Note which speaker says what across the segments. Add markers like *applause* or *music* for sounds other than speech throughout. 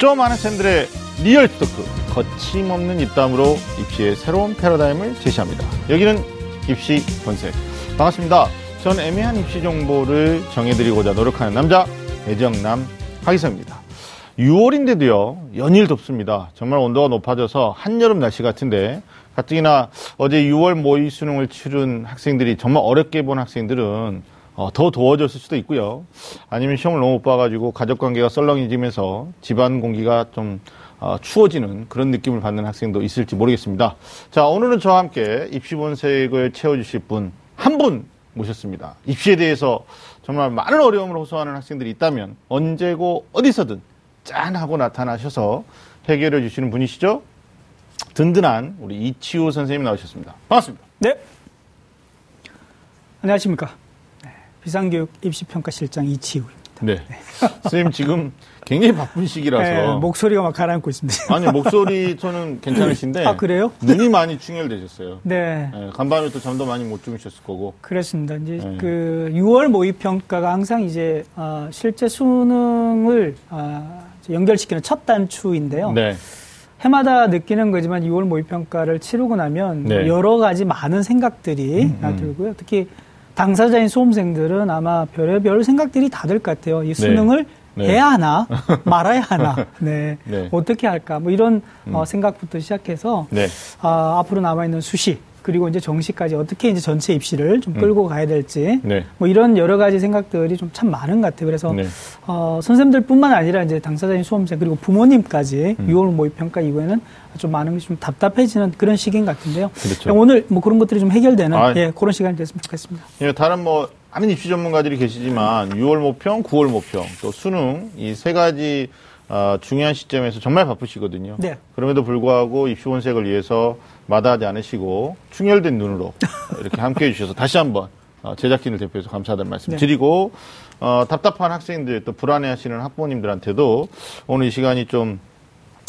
Speaker 1: 좀 아는 쌤들의 real talk 거침없는 입담으로 입시의 새로운 패러다임을 제시합니다. 여기는 입시 본색 반갑습니다. 전 애매한 입시 정보를 정해드리고자 노력하는 남자 애정남 하기성입니다. 6월인데도요 연일 덥습니다. 정말 온도가 높아져서 한여름 날씨 같은데 가뜩이나 어제 6월 모의 수능을 치른 학생들이 정말 어렵게 본 학생들은 어, 더 더워졌을 수도 있고요. 아니면 시험을 너무 못 봐가지고 가족 관계가 썰렁해지면서 집안 공기가 좀 어, 추워지는 그런 느낌을 받는 학생도 있을지 모르겠습니다. 자, 오늘은 저와 함께 입시 본색을 채워주실 분 한 분 모셨습니다. 입시에 대해서 정말 많은 어려움을 호소하는 학생들이 있다면 언제고 어디서든 짠 하고 나타나셔서 해결해 주시는 분이시죠? 든든한 우리 이치우 선생님 나오셨습니다. 반갑습니다.
Speaker 2: 네. 안녕하십니까. 네, 비상교육 입시평가실장 이치우입니다.
Speaker 1: 네. 선생님 지금 굉장히 바쁜 시기라서.
Speaker 2: 네, 목소리가 막 가라앉고 있습니다.
Speaker 1: 아니, 목소리 저는 괜찮으신데.
Speaker 2: 아, 그래요?
Speaker 1: 눈이 많이 충혈되셨어요.
Speaker 2: 네.
Speaker 1: 네, 간밤에 또 잠도 많이 못 주무셨을 거고.
Speaker 2: 그렇습니다. 이제
Speaker 1: 네.
Speaker 2: 그 6월 모의 평가가 항상 이제 어, 실제 수능을 어, 연결시키는 첫 단추인데요.
Speaker 1: 네.
Speaker 2: 해마다 느끼는 거지만 6월 모의평가를 치르고 나면
Speaker 1: 네. 음,
Speaker 2: 여러 가지 많은 생각들이 들고요. 특히 당사자인 수험생들은 아마 별의별 생각들이 다들 것 같아요. 이 수능을
Speaker 1: 네.
Speaker 2: 해야 하나 *laughs* 말아야 하나 *laughs* 네.
Speaker 1: 네.
Speaker 2: 어떻게 할까 뭐 이런 어, 생각부터 시작해서
Speaker 1: 네.
Speaker 2: 아, 앞으로 남아 있는 수시 그리고 이제 정시까지 어떻게 이제 전체 입시를 좀 끌고 가야 될지
Speaker 1: 네.
Speaker 2: 뭐 이런 여러 가지 생각들이 좀 참 많은 것 같아요. 그래서
Speaker 1: 네.
Speaker 2: 어, 선생님들뿐만 아니라 이제 당사자인 수험생 그리고 부모님까지
Speaker 1: 음.
Speaker 2: 6월 모의 평가 이후에는 좀 많은 게 좀 답답해지는 그런 시기인 것 같은데요.
Speaker 1: 그렇죠.
Speaker 2: 오늘 뭐 그런 것들이 좀 해결되는
Speaker 1: 아,
Speaker 2: 예, 그런 시간이 됐으면 좋겠습니다.
Speaker 1: 예, 다른 뭐 많은 입시 전문가들이 계시지만 6월 모평, 9월 모평, 또 수능 이 세 가지 어, 중요한 시점에서 정말 바쁘시거든요.
Speaker 2: 네.
Speaker 1: 그럼에도 불구하고 입시 본색을 위해서 마다하지 않으시고 충혈된 눈으로 이렇게 함께 해 주셔서 다시 한번 어, 제작진을 대표해서 감사하다는 말씀
Speaker 2: 네.
Speaker 1: 드리고 어, 답답한 학생들 또 불안해하시는 학부모님들한테도 오늘 이 시간이 좀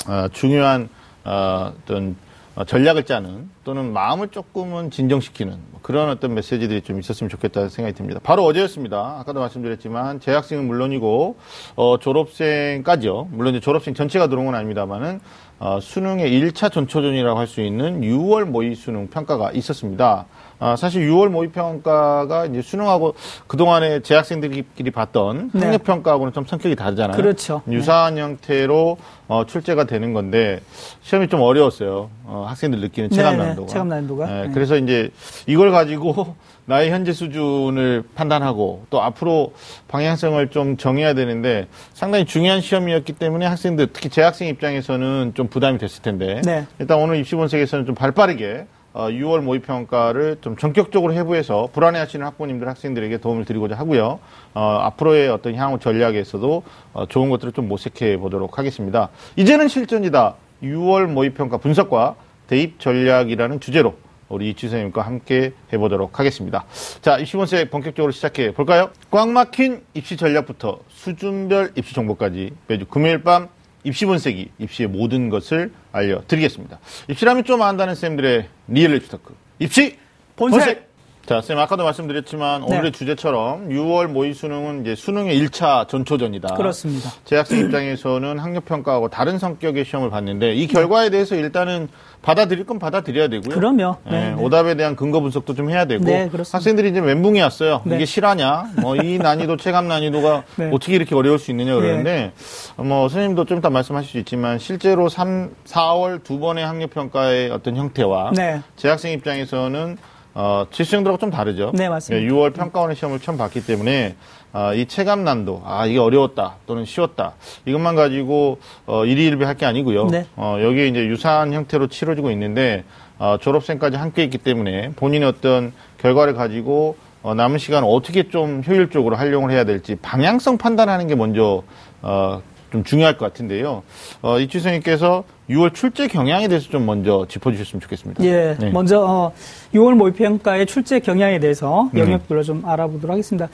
Speaker 1: 어, 중요한 어, 어떤 어, 전략을 짜는 또는 마음을 조금은 진정시키는 뭐 그런 어떤 메시지들이 좀 있었으면 좋겠다는 생각이 듭니다. 바로 어제였습니다. 아까도 말씀드렸지만 재학생은 물론이고 어, 졸업생까지요. 물론 이제 졸업생 전체가 들어온 건 아닙니다만은 어, 수능의 1차 전초전이라고 할 수 있는 6월 모의 수능 평가가 있었습니다. 아, 사실 6월 모의 평가가 이제 수능하고 그동안에 재학생들끼리 봤던
Speaker 2: 네.
Speaker 1: 학력 평가하고는 좀 성격이 다르잖아요.
Speaker 2: 그렇죠. 네.
Speaker 1: 유사한 형태로 어, 출제가 되는 건데 시험이 좀 어려웠어요. 어, 학생들 느끼는 체감
Speaker 2: 네,
Speaker 1: 난도가.
Speaker 2: 체감 난이도가.
Speaker 1: 예,
Speaker 2: 네.
Speaker 1: 그래서 이제 이걸 가지고 *laughs* 나의 현재 수준을 판단하고 또 앞으로 방향성을 좀 정해야 되는데 상당히 중요한 시험이었기 때문에 학생들 특히 재학생 입장에서는 좀 부담이 됐을 텐데
Speaker 2: 네.
Speaker 1: 일단 오늘 입시본색에서는 좀 발빠르게 어, 6월 모의평가를 좀 전격적으로 해부해서 불안해하시는 학부모님들 학생들에게 도움을 드리고자 하고요. 어, 앞으로의 어떤 향후 전략에서도 어, 좋은 것들을 좀 모색해 보도록 하겠습니다. 이제는 실전이다. 6월 모의평가 분석과 대입 전략이라는 주제로 우리 이치 선생님과 함께 해보도록 하겠습니다. 자, 입시본색 본격적으로 시작해 볼까요? 꽉 막힌 입시 전략부터 수준별 입시 정보까지 매주 금요일 밤 입시본색이 입시의 모든 것을 알려드리겠습니다. 입시라면 좀 안다는 쌤들의 real 입시 talk. 입시
Speaker 2: 본색!
Speaker 1: 자, 쌤 아까도 말씀드렸지만
Speaker 2: 네.
Speaker 1: 오늘의 주제처럼 6월 모의 수능은 이제 수능의 1차 전초전이다.
Speaker 2: 그렇습니다.
Speaker 1: 재학생 입장에서는 학력 평가하고 다른 성격의 시험을 봤는데 이 결과에 대해서 일단은 받아들일 건 받아들여야 되고요.
Speaker 2: 그럼요.
Speaker 1: 예,
Speaker 2: 네, 네.
Speaker 1: 오답에 대한 근거 분석도 좀 해야 되고
Speaker 2: 네, 그렇습니다.
Speaker 1: 학생들이 이제 멘붕이 왔어요.
Speaker 2: 네.
Speaker 1: 이게 실화냐? 뭐 이 난이도 체감 난이도가 *laughs*
Speaker 2: 네.
Speaker 1: 어떻게 이렇게 어려울 수 있느냐 그러는데 뭐 선생님도 좀 이따 말씀하실 수 있지만 실제로 3, 4월 두 번의 학력 평가의 어떤 형태와
Speaker 2: 네.
Speaker 1: 재학생 입장에서는 어, 실수생들하고 좀 다르죠.
Speaker 2: 네, 맞습니다.
Speaker 1: 예, 6월 평가원의 시험을 처음 봤기 때문에 아, 이 체감 난도, 아 이게 어려웠다 또는 쉬웠다 이것만 가지고 어, 일희일비 할 게 아니고요.
Speaker 2: 네.
Speaker 1: 어, 여기에 이제 유사한 형태로 치러지고 있는데 어, 졸업생까지 함께 있기 때문에 본인의 어떤 결과를 가지고 어, 남은 시간 어떻게 좀 효율적으로 활용을 해야 될지 방향성 판단하는 게 먼저 어, 좀 중요할 것 같은데요. 어, 이주선님께서 6월 출제 경향에 대해서 좀 먼저 짚어주셨으면 좋겠습니다.
Speaker 2: 예,
Speaker 1: 네.
Speaker 2: 먼저 어, 6월 모의평가의 출제 경향에 대해서
Speaker 1: 음.
Speaker 2: 영역별로 좀 알아보도록 하겠습니다.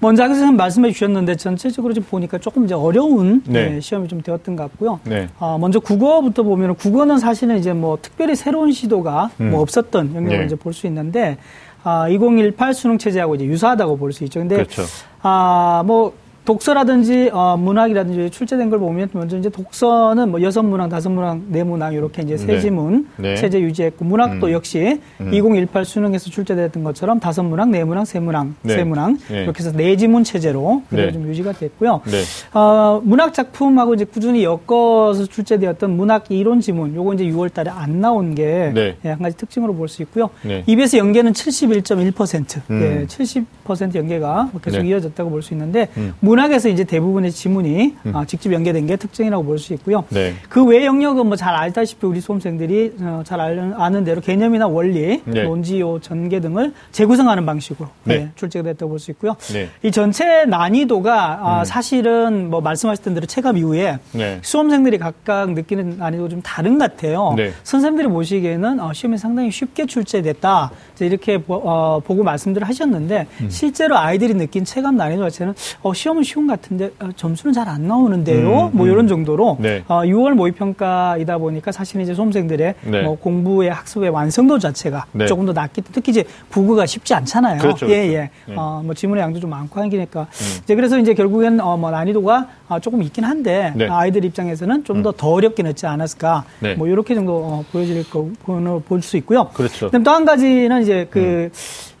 Speaker 2: 먼저 학생 선생님 말씀해 주셨는데 전체적으로 좀 보니까 조금 이제 어려운
Speaker 1: 네.
Speaker 2: 예, 시험이 좀 되었던 것 같고요.
Speaker 1: 네.
Speaker 2: 어, 먼저 국어부터 보면 국어는 사실은 이제 뭐 특별히 새로운 시도가
Speaker 1: 음.
Speaker 2: 뭐 없었던 영역을
Speaker 1: 네.
Speaker 2: 이제 볼 수 있는데 아, 2018 수능 체제하고 이제 유사하다고 볼 수 있죠. 근데
Speaker 1: 그렇죠.
Speaker 2: 아, 뭐 독서라든지 어, 문학이라든지 출제된 걸 보면 먼저 이제 독서는 뭐 여섯 문항, 다섯 문항, 네 문항 이렇게 이제 세
Speaker 1: 네.
Speaker 2: 지문
Speaker 1: 네.
Speaker 2: 체제 유지했고 문학도
Speaker 1: 음.
Speaker 2: 역시
Speaker 1: 음.
Speaker 2: 2018 수능에서 출제됐던 것처럼 다섯 문항, 네 문항, 세 문항,
Speaker 1: 네.
Speaker 2: 세 문항
Speaker 1: 네.
Speaker 2: 이렇게 해서 네 지문 체제로 그대로
Speaker 1: 네.
Speaker 2: 좀 유지가 됐고요.
Speaker 1: 네.
Speaker 2: 어, 문학 작품하고 이제 꾸준히 엮어서 출제되었던 문학 이론 지문, 요거 이제 6월 달에 안 나온 게
Speaker 1: 네.
Speaker 2: 예, 한 가지 특징으로 볼 수 있고요.
Speaker 1: 네.
Speaker 2: EBS 연계는 71.1%,
Speaker 1: 음.
Speaker 2: 예, 70% 연계가 계속
Speaker 1: 네.
Speaker 2: 이어졌다고 볼 수 있는데
Speaker 1: 음.
Speaker 2: 문학에서 이제 대부분의 지문이 아, 직접 연계된 게 특징이라고 볼 수 있고요.
Speaker 1: 네.
Speaker 2: 그외 영역은 뭐 잘 알다시피 우리 수험생들이 어, 잘 아는, 아는 대로 개념이나 원리,
Speaker 1: 네.
Speaker 2: 논지요, 전개 등을 재구성하는 방식으로
Speaker 1: 네.
Speaker 2: 예, 출제가 됐다고 볼 수 있고요.
Speaker 1: 네.
Speaker 2: 이 전체 난이도가 아,
Speaker 1: 음.
Speaker 2: 사실은 뭐 말씀하셨던 대로 체감 이후에
Speaker 1: 네.
Speaker 2: 수험생들이 각각 느끼는 난이도가 좀 다른 것 같아요.
Speaker 1: 네.
Speaker 2: 선생님들이 보시기에는 어, 시험에 상당히 쉽게 출제됐다. 이렇게 보, 고 말씀들을 하셨는데
Speaker 1: 음.
Speaker 2: 실제로 아이들이 느낀 체감 난이도 자체는 어, 시험 은 쉬운 것 같은데 어, 점수는 잘 안 나오는데요.
Speaker 1: 음,
Speaker 2: 뭐
Speaker 1: 음.
Speaker 2: 이런 정도로
Speaker 1: 네.
Speaker 2: 어, 6월 모의 평가이다 보니까 사실은 이제 수험생들의
Speaker 1: 네.
Speaker 2: 뭐 공부의 학습의 완성도 자체가
Speaker 1: 네.
Speaker 2: 조금 더 낮기 때문에 특히 이제 국어가 쉽지 않잖아요.
Speaker 1: 그렇죠,
Speaker 2: 예,
Speaker 1: 그렇죠.
Speaker 2: 예.
Speaker 1: 네.
Speaker 2: 어, 뭐 지문의 양도 좀 많고 하니까
Speaker 1: 음.
Speaker 2: 이제 그래서 이제 결국엔 어, 뭐 난이도가 어, 조금 있긴 한데
Speaker 1: 네.
Speaker 2: 아이들 입장에서는 좀 더더 어렵게 넣지 않았을까
Speaker 1: 네.
Speaker 2: 뭐 이렇게 정도 어, 보여질 거로 볼수 있고요.
Speaker 1: 그렇죠.
Speaker 2: 그다음 또 한 가지는 이제 그
Speaker 1: 음.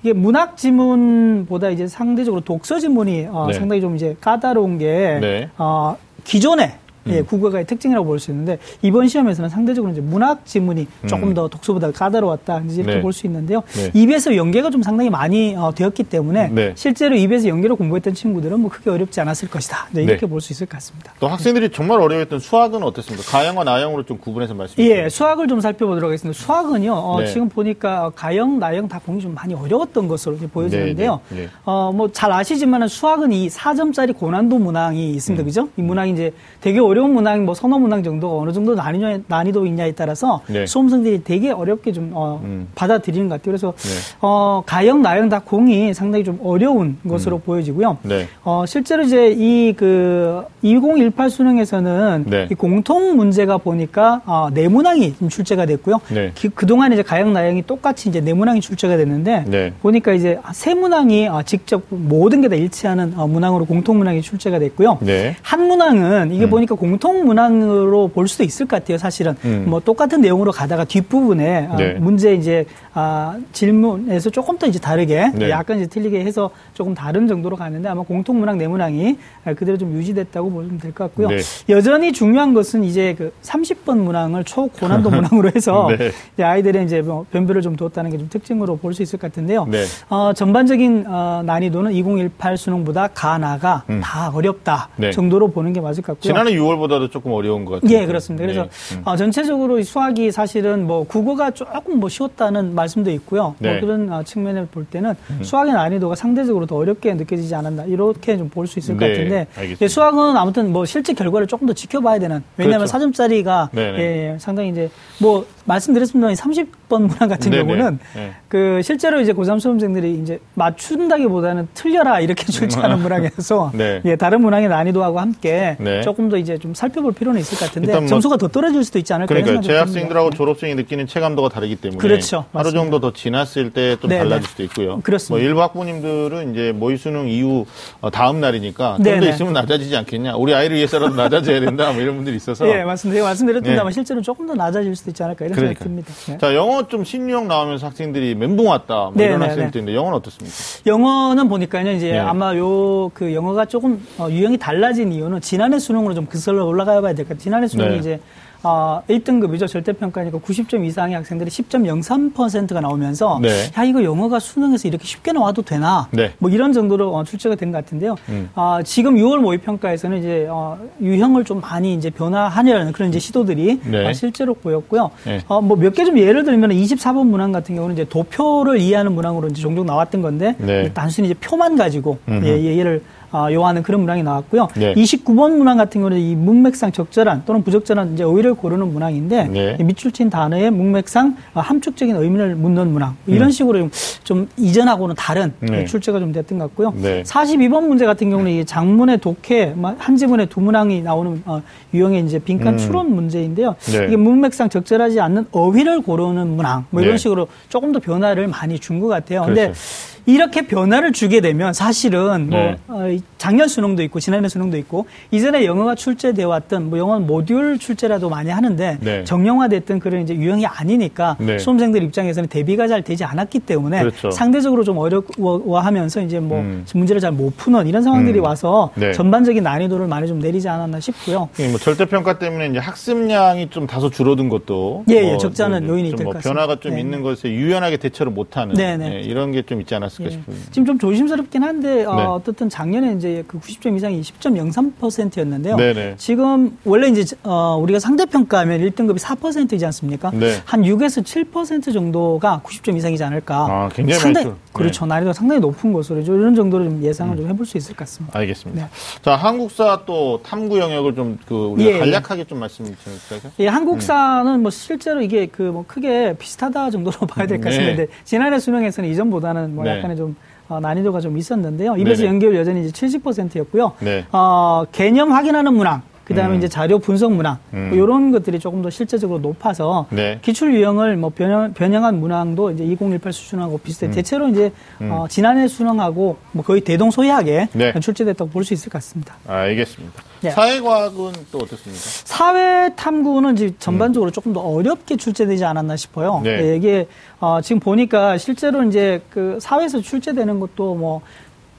Speaker 2: 이게 문학 지문보다 이제 상대적으로 독서 지문이 어,
Speaker 1: 네.
Speaker 2: 상당히 좀 이제 까다로운 게
Speaker 1: 네.
Speaker 2: 어, 기존에 예,
Speaker 1: 음.
Speaker 2: 국어가의 특징이라고 볼 수 있는데 이번 시험에서는 상대적으로 이제 문학 지문이 조금
Speaker 1: 음.
Speaker 2: 더 독서보다 까다로웠다 이제 이렇게
Speaker 1: 네.
Speaker 2: 볼수 있는데요.
Speaker 1: 네.
Speaker 2: EBS 연계가 좀 상당히 많이 어, 되었기 때문에
Speaker 1: 네.
Speaker 2: 실제로 EBS 연계로 공부했던 친구들은 뭐 크게 어렵지 않았을 것이다. 네, 이렇게
Speaker 1: 네.
Speaker 2: 볼수 있을 것 같습니다.
Speaker 1: 또 학생들이 정말 어려워했던 수학은 어땠습니까? 가형과 나형으로 좀 구분해서 말씀해 주세요.
Speaker 2: 예, 수학을 좀 살펴보도록 하겠습니다. 수학은요, 어,
Speaker 1: 네.
Speaker 2: 지금 보니까 가형, 나형 다 공이 좀 많이 어려웠던 것으로 보여지는데요. 어, 뭐 잘 아시지만은 수학은 이 4점짜리 고난도 문항이 있습니다.
Speaker 1: 음.
Speaker 2: 그죠? 이 문항이 이제 되게 어려운 문항, 뭐 선호 문항 정도가 어느 정도 난이도, 난이도 있냐에 따라서
Speaker 1: 네.
Speaker 2: 수험생들이 되게 어렵게 좀, 어,
Speaker 1: 음.
Speaker 2: 받아들이는 것 같아요. 그래서,
Speaker 1: 네.
Speaker 2: 어, 가형, 나형 다 공이 상당히 좀 어려운 것으로 보여지고요.
Speaker 1: 네.
Speaker 2: 어, 실제로 이제 이 그 2018 수능에서는
Speaker 1: 네.
Speaker 2: 이 공통 문제가 보니까 어, 네문항이 좀 출제가 됐고요.
Speaker 1: 네.
Speaker 2: 기- 그동안 이제 가형 나형이 똑같이 이제 네문항이 출제가 됐는데
Speaker 1: 네.
Speaker 2: 보니까 이제 세 문항이 어, 직접 모든 게 다 일치하는 어, 문항으로 공통 문항이 출제가 됐고요.
Speaker 1: 네.
Speaker 2: 한 문항은 이게
Speaker 1: 음.
Speaker 2: 보니까 공통 문항으로 볼 수도 있을 것 같아요. 사실은
Speaker 1: 음.
Speaker 2: 뭐 똑같은 내용으로 가다가 뒷부분에 어,
Speaker 1: 네.
Speaker 2: 문제 이제 아, 질문에서 조금 더 이제 다르게
Speaker 1: 네.
Speaker 2: 약간 이제 틀리게 해서 조금 다른 정도로 가는데 아마 공통 문항 내문항이 아, 그대로 좀 유지됐다고 보시면 될 것 같고요.
Speaker 1: 네.
Speaker 2: 여전히 중요한 것은 이제 그 30번 문항을 초고난도 *laughs* 문항으로 해서
Speaker 1: 네.
Speaker 2: 이제 아이들의 이제 뭐 변별을 좀 뒀다는 게 좀 특징으로 볼 수 있을 것 같은데요.
Speaker 1: 네.
Speaker 2: 어, 전반적인 어, 난이도는 2018 수능보다 가나가
Speaker 1: 음.
Speaker 2: 다 어렵다
Speaker 1: 네.
Speaker 2: 정도로 보는 게 맞을 것 같고요.
Speaker 1: 지난해 6월 보다도 조금 어려운 것 같아요.
Speaker 2: 예, 그렇습니다. 그래서
Speaker 1: 네. 음.
Speaker 2: 어, 전체적으로 이 수학이 사실은 뭐 국어가 조금 뭐 쉬웠다는 말씀도 있고요.
Speaker 1: 네. 음.
Speaker 2: 뭐 그런 어, 측면을 볼 때는 수학의 난이도가 상대적으로 더 어렵게 느껴지지 않았나 이렇게 좀 볼 수 있을 것
Speaker 1: 네,
Speaker 2: 같은데. 예, 수학은 아무튼 뭐 실제 결과를 조금 더 지켜봐야 되는 왜냐하면
Speaker 1: 그렇죠.
Speaker 2: 4점짜리가
Speaker 1: 네네.
Speaker 2: 예, 상당히 이제 뭐 말씀드렸습니다만 30번 문항 같은
Speaker 1: 네네.
Speaker 2: 경우는
Speaker 1: 네.
Speaker 2: 그 실제로 이제 고3 수험생들이 이제 맞춘다기보다는 틀려라 이렇게 *laughs* 출제하는 문항이어서
Speaker 1: 네.
Speaker 2: 예, 다른 문항의 난이도하고 함께
Speaker 1: 네.
Speaker 2: 조금 더 이제 좀 살펴볼 필요는 있을 것 같은데
Speaker 1: 뭐-
Speaker 2: 점수가 더 떨어질 수도 있지 않을까
Speaker 1: 그러니까 재학생들하고
Speaker 2: 듭니다.
Speaker 1: 졸업생이 느끼는 체감도가 다르기 때문에
Speaker 2: 그렇죠.
Speaker 1: 하루
Speaker 2: 맞습니다.
Speaker 1: 정도 더 지났을 때좀
Speaker 2: 네,
Speaker 1: 달라질
Speaker 2: 네.
Speaker 1: 수도 있고요.
Speaker 2: 그렇습니다.
Speaker 1: 뭐 일부 학부모님들은 이제 모의 수능 이후 어, 다음 날이니까 좀
Speaker 2: 네,
Speaker 1: 더
Speaker 2: 네.
Speaker 1: 있으면 낮아지지 않겠냐. 우리 아이를 위해서라도 낮아져야 된다. 뭐 이런 분들이 있어서.
Speaker 2: 예, 맞습니다. 제가 말씀드렸습니다만
Speaker 1: 네.
Speaker 2: 실제로 조금 더 낮아질 수도 있지 않을까 이런
Speaker 1: 그러니까.
Speaker 2: 생각이 듭니다. 네.
Speaker 1: 자, 영어 좀 신유형 나오면서 학생들이 멘붕 왔다. 뭐
Speaker 2: 네,
Speaker 1: 이런
Speaker 2: 네,
Speaker 1: 학생들도
Speaker 2: 네.
Speaker 1: 있는데 영어는 어떻습니까?
Speaker 2: 영어는 보니까요, 이제
Speaker 1: 네.
Speaker 2: 아마 요 그 영어가 조금 어, 유형이 달라진 이유는 지난해 수능으로 좀 그 슬러 올라가 봐야 될 것 같아요. 지난해 수능이
Speaker 1: 네.
Speaker 2: 이제 어, 1등급이죠. 절대평가니까 90점 이상의 학생들이 10.03%가 나오면서
Speaker 1: 네.
Speaker 2: 야, 이거 영어가 수능에서 이렇게 쉽게 나와도 되나?
Speaker 1: 네.
Speaker 2: 뭐 이런 정도로 어, 출제가 된 것 같은데요.
Speaker 1: 음.
Speaker 2: 아, 지금 6월 모의평가에서는 이제 어, 유형을 좀 많이 이제 변화하려는 그런 이제 시도들이
Speaker 1: 네.
Speaker 2: 어, 실제로 보였고요.
Speaker 1: 네.
Speaker 2: 어, 뭐 몇 개 좀 예를 들면 24번 문항 같은 경우는 이제 도표를 이해하는 문항으로 이제 종종 나왔던 건데
Speaker 1: 네.
Speaker 2: 단순히 이제 표만 가지고
Speaker 1: 음흠.
Speaker 2: 예, 예를 아, 요하는 그런 문항이 나왔고요.
Speaker 1: 네.
Speaker 2: 29번 문항 같은 경우는 이 문맥상 적절한 또는 부적절한 이제 어휘를 고르는 문항인데
Speaker 1: 네.
Speaker 2: 이 밑줄 친 단어의 문맥상 아, 함축적인 의미를 묻는 문항 이런 식으로 좀, 좀 이전하고는 다른
Speaker 1: 음. 네.
Speaker 2: 출제가 좀 됐던 것 같고요.
Speaker 1: 네.
Speaker 2: 42번 문제 같은 경우는 이 장문의 독해 뭐한 지문에 두 문항이 나오는 어, 유형의 이제 빈칸
Speaker 1: 음.
Speaker 2: 추론 문제인데요.
Speaker 1: 네.
Speaker 2: 이게 문맥상 적절하지 않는 어휘를 고르는 문항 뭐 이런
Speaker 1: 네.
Speaker 2: 식으로 조금 더 변화를 많이 준 것 같아요. 근데
Speaker 1: 그렇죠.
Speaker 2: 이렇게 변화를 주게 되면 사실은
Speaker 1: 네.
Speaker 2: 뭐 어, 작년 수능도 있고 지난해 수능도 있고 이전에 영어가 출제되어 왔던 뭐 영어 모듈 출제라도 많이 하는데
Speaker 1: 네.
Speaker 2: 정형화됐던 그런 이제 유형이 아니니까
Speaker 1: 네.
Speaker 2: 수험생들 입장에서는 대비가 잘 되지 않았기 때문에
Speaker 1: 그렇죠.
Speaker 2: 상대적으로 좀 어려워하면서 이제 뭐
Speaker 1: 음.
Speaker 2: 문제를 잘 못 푸는 이런 상황들이
Speaker 1: 음.
Speaker 2: 와서
Speaker 1: 네.
Speaker 2: 전반적인 난이도를 많이 좀 내리지 않았나 싶고요.
Speaker 1: 이뭐 절대 평가 때문에 이제 학습량이 좀 다소 줄어든 것도
Speaker 2: 예, 예,
Speaker 1: 뭐
Speaker 2: 적지 않은
Speaker 1: 좀
Speaker 2: 요인이 좀될뭐것 같습니다.
Speaker 1: 변화가 좀
Speaker 2: 네.
Speaker 1: 있는 것에 유연하게 대처를 못하는
Speaker 2: 네, 네.
Speaker 1: 예, 이런 게 좀 있지 않았 을까
Speaker 2: 예.
Speaker 1: 싶습니다.
Speaker 2: 지금 좀 조심스럽긴 한데 어,
Speaker 1: 네.
Speaker 2: 어떻든 작년에 이제 그 90점 이상이 10.03%였는데요.
Speaker 1: 네네.
Speaker 2: 지금 원래 이제 어, 우리가 상대평가하면 1등급이 4%이지 않습니까?
Speaker 1: 네.
Speaker 2: 한 6에서 7% 정도가 90점 이상이지 않을까.
Speaker 1: 아, 굉장히 많이 줄-
Speaker 2: 그렇죠. 난이도가 상당히 높은 것으로 좀 이런 정도로 좀 예상을 좀 해볼 수 있을 것 같습니다.
Speaker 1: 알겠습니다.
Speaker 2: 네.
Speaker 1: 자, 한국사 또 탐구 영역을 좀 그 우리가
Speaker 2: 예, 예.
Speaker 1: 간략하게 좀 말씀 주실까요?
Speaker 2: 예, 한국사는 뭐 실제로 이게 그 뭐 크게 비슷하다 정도로 *laughs* 봐야 될 것 같습니다.
Speaker 1: 네.
Speaker 2: 지난해 수능에서는 이전보다는 뭐
Speaker 1: 네.
Speaker 2: 약간의 좀 어, 난이도가 좀 있었는데요. 입에서. 연결 여전히 이제 70%였고요.
Speaker 1: 네.
Speaker 2: 어, 개념 확인하는 문항, 그 다음에
Speaker 1: 음.
Speaker 2: 이제 자료 분석 문항,
Speaker 1: 음.
Speaker 2: 뭐 이런 것들이 조금 더 실제적으로 높아서
Speaker 1: 네.
Speaker 2: 기출 유형을 뭐 변형, 변형한 문항도 이제 2018 수준하고 비슷해.
Speaker 1: 음.
Speaker 2: 대체로 이제 어, 지난해 수능하고 뭐 거의 대동소이하게
Speaker 1: 네.
Speaker 2: 출제됐다고 볼 수 있을 것 같습니다.
Speaker 1: 알겠습니다.
Speaker 2: 네.
Speaker 1: 사회과학은 또 어떻습니까?
Speaker 2: 사회 탐구는 이제 전반적으로 조금 더 어렵게 출제되지 않았나 싶어요.
Speaker 1: 네.
Speaker 2: 예, 이게 어, 지금 보니까 실제로 이제 그 사회에서 출제되는 것도 뭐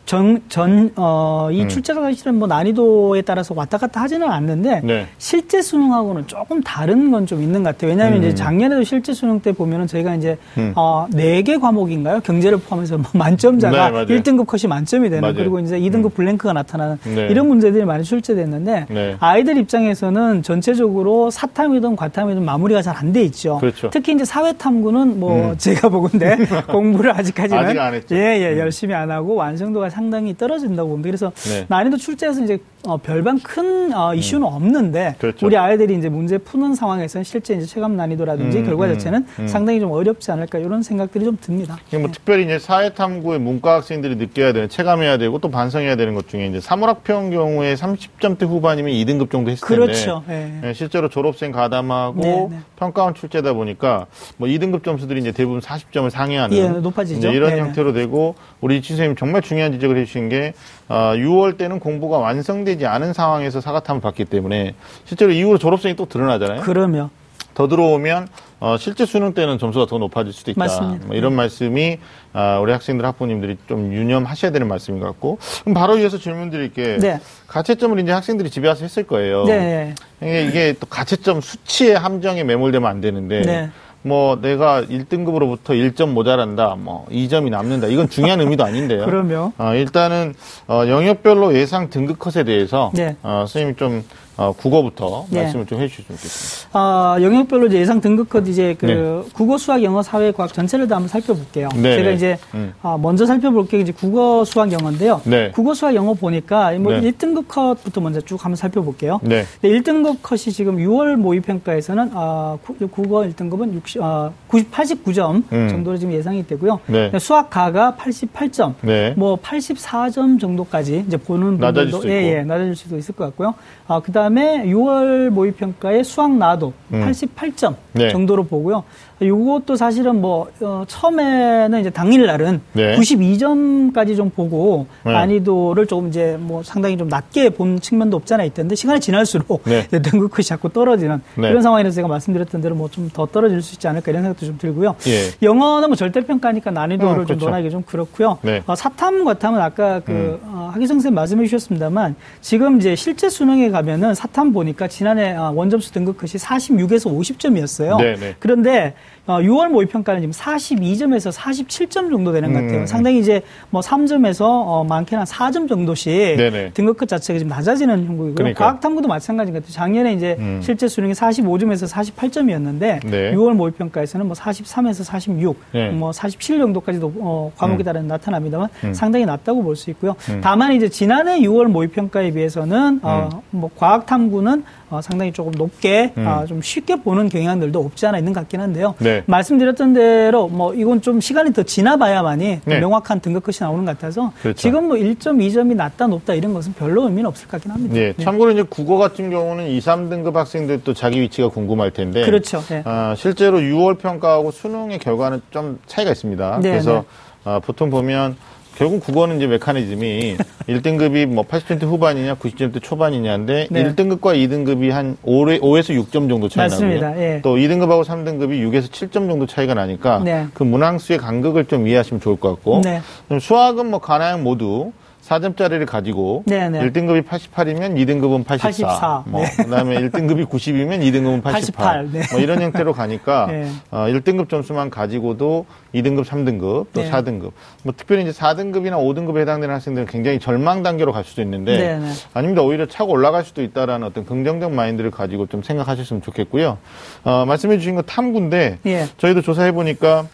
Speaker 2: 전, 전, 어, 이
Speaker 1: 음.
Speaker 2: 출제가 사실은 뭐 난이도에 따라서 왔다 갔다 하지는 않는데
Speaker 1: 네.
Speaker 2: 실제 수능하고는 조금 다른 건 좀 있는 것 같아요. 왜냐하면
Speaker 1: 음.
Speaker 2: 이제 작년에도 실제 수능 때 보면은 저희가 이제
Speaker 1: 음.
Speaker 2: 어, 4개 과목인가요? 경제를 포함해서 뭐 만점자가
Speaker 1: 네, 맞아요.
Speaker 2: 1등급 컷이 만점이 되는
Speaker 1: 맞아요.
Speaker 2: 그리고 이제 2등급 블랭크가 나타나는
Speaker 1: 네.
Speaker 2: 이런 문제들이 많이 출제됐는데
Speaker 1: 네.
Speaker 2: 아이들 입장에서는 전체적으로 사탐이든 과탐이든 마무리가 잘 안 돼 있죠.
Speaker 1: 그렇죠.
Speaker 2: 특히 이제 사회탐구는 뭐
Speaker 1: 음.
Speaker 2: 제가 보건데 *laughs* 공부를 아직까지는
Speaker 1: 아직 안 했죠. 음.
Speaker 2: 예, 예, 열심히 안 하고 완성도가 상당히 떨어진다고 봅니다. 그래서
Speaker 1: 네.
Speaker 2: 난이도 출제에서 이제 어, 별반 큰 어, 이슈는 없는데
Speaker 1: 그렇죠.
Speaker 2: 우리 아이들이 이제 문제 푸는 상황에서는 실제 이제 체감 난이도라든지
Speaker 1: 음,
Speaker 2: 결과
Speaker 1: 음,
Speaker 2: 자체는
Speaker 1: 음.
Speaker 2: 상당히 좀 어렵지 않을까 이런 생각들이 좀 듭니다.
Speaker 1: 뭐 특별히 이제 사회탐구의 문과 학생들이 느껴야 되는, 체감해야 되고 또 반성해야 되는 것 중에 이제 사물학평 경우에 30점대 후반이면 2등급 정도 했을 텐데.
Speaker 2: 그렇죠. 예.
Speaker 1: 예, 실제로 졸업생 가담하고
Speaker 2: 네, 네.
Speaker 1: 평가원 출제다 보니까 뭐 2등급 점수들이 이제 대부분 40점을 상회하는
Speaker 2: 예, 높아지죠.
Speaker 1: 이런
Speaker 2: 네, 네.
Speaker 1: 형태로 되고 우리 이치 선생님 정말 중요한 지적을 해주신 게 어, 6월 때는 공부가 완성 되지 않은 상황에서 사과탐을 받기 때문에 실제로 이후로 졸업생이 또 드러나잖아요.
Speaker 2: 그러면
Speaker 1: 더 들어오면 어, 실제 수능 때는 점수가 더 높아질 수도 있다.
Speaker 2: 맞습니다.
Speaker 1: 뭐 이런 말씀이 아, 우리 학생들 학부모님들이 좀 유념하셔야 되는 말씀인 것 같고 그럼 바로 이어서 질문 드릴게
Speaker 2: 네.
Speaker 1: 가채점을 이제 학생들이 집에 와서 했을 거예요.
Speaker 2: 네.
Speaker 1: 이게, 이게 또 가채점 수치의 함정에 매몰되면 안 되는데
Speaker 2: 네.
Speaker 1: 뭐 내가 1등급으로부터 1점 모자란다, 뭐 2점이 남는다. 이건 중요한 의미도 아닌데요. *laughs*
Speaker 2: 그러면
Speaker 1: 어, 일단은 어, 영역별로 예상 등급 컷에 대해서
Speaker 2: 네.
Speaker 1: 어, 선생님이 좀 어, 국어부터
Speaker 2: 네.
Speaker 1: 말씀을 좀 해주셨으면 좋겠습니다.
Speaker 2: 아, 영역별로 이제 예상 등급컷 이제 그
Speaker 1: 네.
Speaker 2: 국어, 수학, 영어, 사회, 과학 전체를 다 한번 살펴볼게요.
Speaker 1: 네,
Speaker 2: 제가
Speaker 1: 네.
Speaker 2: 이제
Speaker 1: 음.
Speaker 2: 아, 먼저 살펴볼 게 이제 국어, 수학, 영어인데요.
Speaker 1: 네.
Speaker 2: 국어, 수학, 영어 보니까 뭐
Speaker 1: 네.
Speaker 2: 1등급 컷부터 먼저 쭉 한번 살펴볼게요.
Speaker 1: 네.
Speaker 2: 네, 1등급 컷이 지금 6월 모의평가에서는 아, 구- 국어 1등급은 60, 아, 90, 89점
Speaker 1: 음.
Speaker 2: 정도로 지금 예상이 되고요.
Speaker 1: 네.
Speaker 2: 수학 가가 88점,
Speaker 1: 네.
Speaker 2: 뭐 84점 정도까지 이제 보는
Speaker 1: 낮아질
Speaker 2: 분들도
Speaker 1: 수도
Speaker 2: 예,
Speaker 1: 있고.
Speaker 2: 예, 낮아질 수도 있을 것 같고요. 아, 그다음 에 6월 모의 평가의 수학 나도
Speaker 1: 음.
Speaker 2: 88점
Speaker 1: 네.
Speaker 2: 정도로 보고요. 요것도 사실은 뭐 어, 처음에는 이제 당일 날은
Speaker 1: 네.
Speaker 2: 92점까지 좀 보고
Speaker 1: 네.
Speaker 2: 난이도를 조금 이제 뭐 상당히 좀 낮게 본 측면도 없지 않아 있던데 시간이 지날수록
Speaker 1: 네. *laughs*
Speaker 2: 등급컷이 자꾸 떨어지는
Speaker 1: 네.
Speaker 2: 그런 상황이라서 제가 말씀드렸던 대로 뭐 좀 더 떨어질 수 있지 않을까 이런 생각도 좀 들고요.
Speaker 1: 예.
Speaker 2: 영어는 뭐 절대평가니까 난이도를
Speaker 1: 어,
Speaker 2: 좀
Speaker 1: 그렇죠.
Speaker 2: 논하기 좀 그렇고요.
Speaker 1: 네.
Speaker 2: 어, 사탐, 과탐은 아까 그
Speaker 1: 음.
Speaker 2: 어, 하기성 선생님 말씀해 주셨습니다만 지금 이제 실제 수능에 가면은 사탐 보니까 지난해 어, 원점수 등급 컷이 46에서 50점이었어요.
Speaker 1: 네, 네.
Speaker 2: 그런데 어, 6월 모의 평가는 지금 42점에서 47점 정도 되는 것 같아요.
Speaker 1: 음.
Speaker 2: 상당히 이제 뭐 3점에서 어, 많게는 한 4점 정도씩
Speaker 1: 네네.
Speaker 2: 등급컷 자체가 지금 낮아지는 형국이고요.
Speaker 1: 그러니까.
Speaker 2: 과학 탐구도 마찬가지인 것 같아요. 작년에 이제
Speaker 1: 음.
Speaker 2: 실제 수능이 45점에서 48점이었는데
Speaker 1: 네.
Speaker 2: 6월 모의 평가에서는 뭐 43에서 46,
Speaker 1: 네.
Speaker 2: 뭐47 정도까지도 어, 과목에
Speaker 1: 음.
Speaker 2: 따라 나타납니다만
Speaker 1: 음.
Speaker 2: 상당히 낮다고 볼 수 있고요.
Speaker 1: 음.
Speaker 2: 다만 이제 지난해 6월 모의 평가에 비해서는 어,
Speaker 1: 음.
Speaker 2: 뭐 과학 탐구는 어, 상당히 조금 높게
Speaker 1: 음.
Speaker 2: 어, 좀 쉽게 보는 경향들도 없지 않아 있는 것 같긴 한데요.
Speaker 1: 네.
Speaker 2: 말씀드렸던 대로 뭐 이건 좀 시간이 더 지나봐야만이
Speaker 1: 네.
Speaker 2: 명확한 등급컷이 나오는 것 같아서
Speaker 1: 그렇죠.
Speaker 2: 지금 뭐 1점, 2점이 낮다 높다 이런 것은 별로 의미는 없을 것 같긴 합니다.
Speaker 1: 네. 참고로 이제 국어 같은 경우는 2, 3등급 학생들도 자기 위치가 궁금할 텐데.
Speaker 2: 그렇죠. 네.
Speaker 1: 아, 실제로 6월 평가하고 수능의 결과는 좀 차이가 있습니다.
Speaker 2: 네,
Speaker 1: 그래서
Speaker 2: 네.
Speaker 1: 아, 보통 보면 결국 국어는 이제 메커니즘이 *laughs* 1등급이 뭐 80점대 후반이냐 90점대 초반이냐인데
Speaker 2: 네.
Speaker 1: 1등급과 2등급이 한 5, 에서 6점 정도 차이
Speaker 2: 맞습니다.
Speaker 1: 나고요.
Speaker 2: 예.
Speaker 1: 또 2등급하고 3등급이 6에서 7점 정도 차이가 나니까
Speaker 2: 네.
Speaker 1: 그 문항수의 간극을 좀 이해하시면 좋을 것 같고
Speaker 2: 네.
Speaker 1: 수학은 뭐 가나양 모두 4점짜리를 가지고
Speaker 2: 네, 네.
Speaker 1: 1등급이 88이면 2등급은 84.
Speaker 2: 84,
Speaker 1: 뭐
Speaker 2: 네.
Speaker 1: 그다음에 1등급이 90이면 2등급은 88.
Speaker 2: 88, 네.
Speaker 1: 뭐 이런 형태로 가니까 *laughs*
Speaker 2: 네.
Speaker 1: 어, 1등급 점수만 가지고도 2등급, 3등급, 또
Speaker 2: 네.
Speaker 1: 4등급. 뭐 특별히 이제 4등급이나 5등급에 해당되는 학생들은 굉장히 절망 단계로 갈 수도 있는데
Speaker 2: 네, 네.
Speaker 1: 아닙니다. 오히려 차고 올라갈 수도 있다라는 어떤 긍정적 마인드를 가지고 좀 생각하셨으면 좋겠고요. 어, 말씀해 주신 건 탐구인데
Speaker 2: 예.
Speaker 1: 저희도 조사해 보니까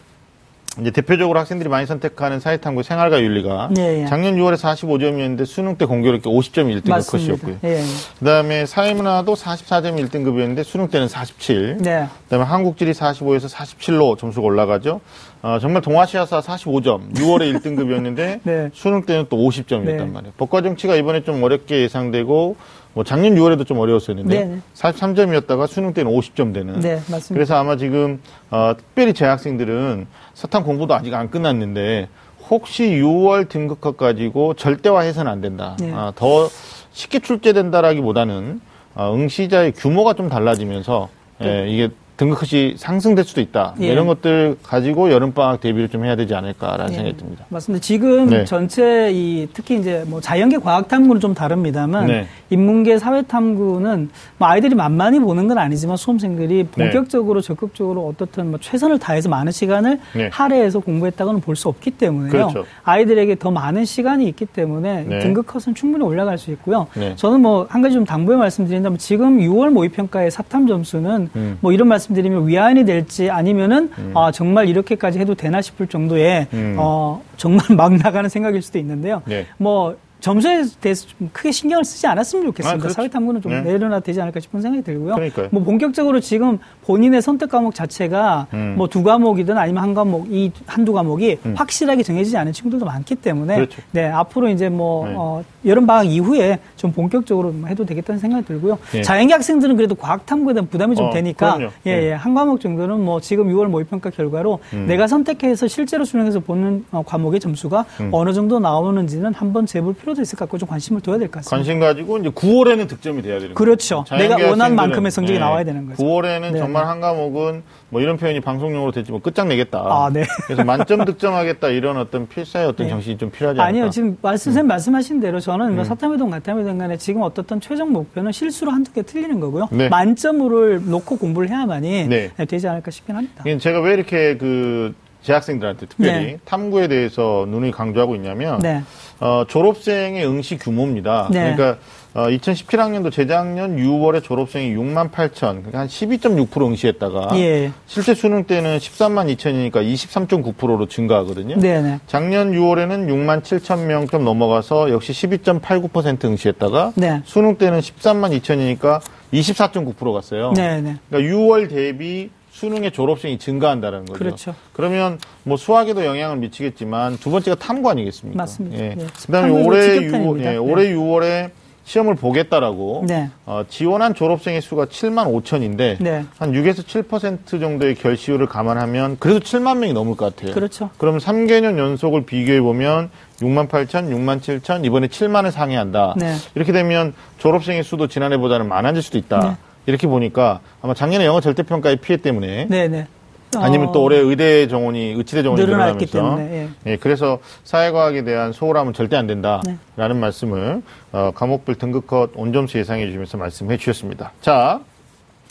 Speaker 1: 이제 대표적으로 학생들이 많이 선택하는 사회탐구 생활과 윤리가
Speaker 2: 예, 예.
Speaker 1: 작년 6월에 45점이었는데 수능 때 공교롭게 50점이 1등급
Speaker 2: 맞습니다.
Speaker 1: 컷이었고요.
Speaker 2: 예, 예.
Speaker 1: 그다음에 사회문화도 44점이 1등급이었는데 수능 때는 47.
Speaker 2: 네.
Speaker 1: 그다음에 한국지리 45에서 47로 점수가 올라가죠. 어, 정말 동아시아사 45점, 6월에 1등급이었는데 *laughs*
Speaker 2: 네.
Speaker 1: 수능 때는 또 50점이었단
Speaker 2: 네.
Speaker 1: 말이에요. 법과 정치가 이번에 좀 어렵게 예상되고 뭐 작년 6월에도 좀 어려웠었는데
Speaker 2: 네, 네.
Speaker 1: 43점이었다가 수능 때는 50점 되는.
Speaker 2: 네, 맞습니다.
Speaker 1: 그래서 아마 지금 어, 특별히 재학생들은 사탐 공부도 아직 안 끝났는데 혹시 6월 등급컷 가지고 절대화해서는 안 된다.
Speaker 2: 네.
Speaker 1: 아, 더 쉽게 출제된다라기보다는 어, 응시자의 규모가 좀 달라지면서 예, 이게 등급컷이 상승될 수도 있다.
Speaker 2: 예.
Speaker 1: 이런 것들 가지고 여름방학 대비를 좀 해야 되지 않을까라는
Speaker 2: 예.
Speaker 1: 생각이 듭니다.
Speaker 2: 맞습니다. 지금
Speaker 1: 네.
Speaker 2: 전체 이 특히 이제 뭐 자연계 과학탐구는 좀 다릅니다만
Speaker 1: 네.
Speaker 2: 인문계 사회탐구는 뭐 아이들이 만만히 보는 건 아니지만 수험생들이 본격적으로 적극적으로 어떻든 뭐 최선을 다해서 많은 시간을
Speaker 1: 네.
Speaker 2: 할애해서 공부했다고는 볼 수 없기 때문에요.
Speaker 1: 그렇죠.
Speaker 2: 아이들에게 더 많은 시간이 있기 때문에
Speaker 1: 네.
Speaker 2: 등급 컷은 충분히 올라갈 수 있고요.
Speaker 1: 네.
Speaker 2: 저는 뭐 한 가지 좀 당부해 말씀드린다면 지금 6월 모의평가의 사탐 점수는
Speaker 1: 음.
Speaker 2: 뭐 이런 말씀 드리면 위안이 될지 아니면은 아 정말 이렇게까지 해도 되나 싶을 정도의
Speaker 1: 음.
Speaker 2: 어 정말 *laughs* 막 나가는 생각일 수도 있는데요.
Speaker 1: 네.
Speaker 2: 뭐 점수에 대해서 좀 크게 신경을 쓰지 않았으면 좋겠습니다.
Speaker 1: 아, 그렇죠.
Speaker 2: 사회 탐구는 좀
Speaker 1: 네.
Speaker 2: 내려놔 되지 않을까 싶은 생각이 들고요.
Speaker 1: 그러니까요.
Speaker 2: 뭐 본격적으로 지금 본인의 선택 과목 자체가
Speaker 1: 음.
Speaker 2: 뭐두 과목이든 아니면 한 과목 이 한두 과목이 확실하게 정해지지 않은 친구들도 많기 때문에
Speaker 1: 그렇죠.
Speaker 2: 네 앞으로 이제 뭐
Speaker 1: 네.
Speaker 2: 어, 여름 방학 이후에 좀 본격적으로 뭐 해도 되겠다는 생각이 들고요.
Speaker 1: 예.
Speaker 2: 자연계 학생들은 그래도 과학 탐구에 대한 부담이 좀
Speaker 1: 어,
Speaker 2: 되니까
Speaker 1: 그럼요.
Speaker 2: 예,
Speaker 1: 네.
Speaker 2: 예, 한 과목 정도는 뭐 지금 6월 모의평가 결과로
Speaker 1: 음.
Speaker 2: 내가 선택해서 실제로 수능에서 보는 어, 과목의 점수가
Speaker 1: 음.
Speaker 2: 어느 정도 나오는지는 한번 재볼 필요 도 있을 것 같고 좀 관심을 둬야 될 것 같습니다.
Speaker 1: 관심 가지고 이제 9월에는 득점이 돼야 되는 거죠.
Speaker 2: 그렇죠. 내가
Speaker 1: 학생들은,
Speaker 2: 만큼의 성적이 나와야 되는 거죠.
Speaker 1: 9월에는
Speaker 2: 네.
Speaker 1: 정말 한 과목은 뭐 이런 표현이 방송용으로 됐지 뭐 끝장내겠다.
Speaker 2: 아, 네.
Speaker 1: 그래서 만점 득점하겠다 이런 어떤 필사의 어떤
Speaker 2: 네.
Speaker 1: 정신이 좀 필요하지 않을까.
Speaker 2: 아니요, 지금 말씀, 선생님 말씀하신 대로 저는
Speaker 1: 음.
Speaker 2: 뭐 사탐이든 가탐이든 간에 지금 어떻든 최종 목표는 실수로 한두 개 틀리는 거고요.
Speaker 1: 네.
Speaker 2: 만점을 놓고 공부를 해야만이
Speaker 1: 네.
Speaker 2: 되지 않을까 싶긴 합니다.
Speaker 1: 제가 왜 이렇게 그 재학생들한테 특별히
Speaker 2: 네.
Speaker 1: 탐구에 대해서 눈을 강조하고 있냐면
Speaker 2: 네.
Speaker 1: 어, 졸업생의 응시 규모입니다.
Speaker 2: 네.
Speaker 1: 그러니까 어, 2017학년도 재작년 6월에 졸업생이 6만 8천, 그러니까 한 12.6% 응시했다가
Speaker 2: 예.
Speaker 1: 실제 수능 때는 13만 2천이니까 23.9%로 증가하거든요.
Speaker 2: 네네.
Speaker 1: 작년 6월에는 6만 7천 명 좀 넘어가서 역시 12.89% 응시했다가
Speaker 2: 네.
Speaker 1: 수능 때는 13만 2천이니까 24.9% 갔어요.
Speaker 2: 네네.
Speaker 1: 그러니까 6월 대비 수능의 졸업생이 증가한다는 거죠.
Speaker 2: 그렇죠.
Speaker 1: 그러면 뭐 수학에도 영향을 미치겠지만 두 번째가 탐구 아니겠습니까?
Speaker 2: 맞습니다.
Speaker 1: 예.
Speaker 2: 예.
Speaker 1: 그다음에
Speaker 2: 탐구는
Speaker 1: 올해
Speaker 2: 직격탄입니다.
Speaker 1: 6월, 예,
Speaker 2: 네.
Speaker 1: 올해 6월에 시험을 보겠다라고
Speaker 2: 네.
Speaker 1: 어, 지원한 졸업생의 수가 7만 5천인데
Speaker 2: 네.
Speaker 1: 한 6에서 7% 정도의 결시율을 감안하면 그래도 7만 명이 넘을 것 같아요.
Speaker 2: 그렇죠.
Speaker 1: 그럼 3개년 연속을 비교해 보면 6만 8천, 6만 7천, 이번에 7만을 상회한다.
Speaker 2: 네.
Speaker 1: 이렇게 되면 졸업생의 수도 지난해보다는 많아질 수도 있다.
Speaker 2: 네.
Speaker 1: 이렇게 보니까 아마 작년에 영어 절대평가의 피해 때문에
Speaker 2: 네네.
Speaker 1: 아니면
Speaker 2: 어,
Speaker 1: 또 올해 의대 정원이 의치대 정원이
Speaker 2: 늘어났기
Speaker 1: 늘어나면서
Speaker 2: 때문에, 예.
Speaker 1: 예, 그래서 사회과학에 대한 소홀함은 절대 안 된다라는
Speaker 2: 네.
Speaker 1: 말씀을 어, 과목별 등급컷 온점수 예상해 주시면서 말씀해 주셨습니다. 자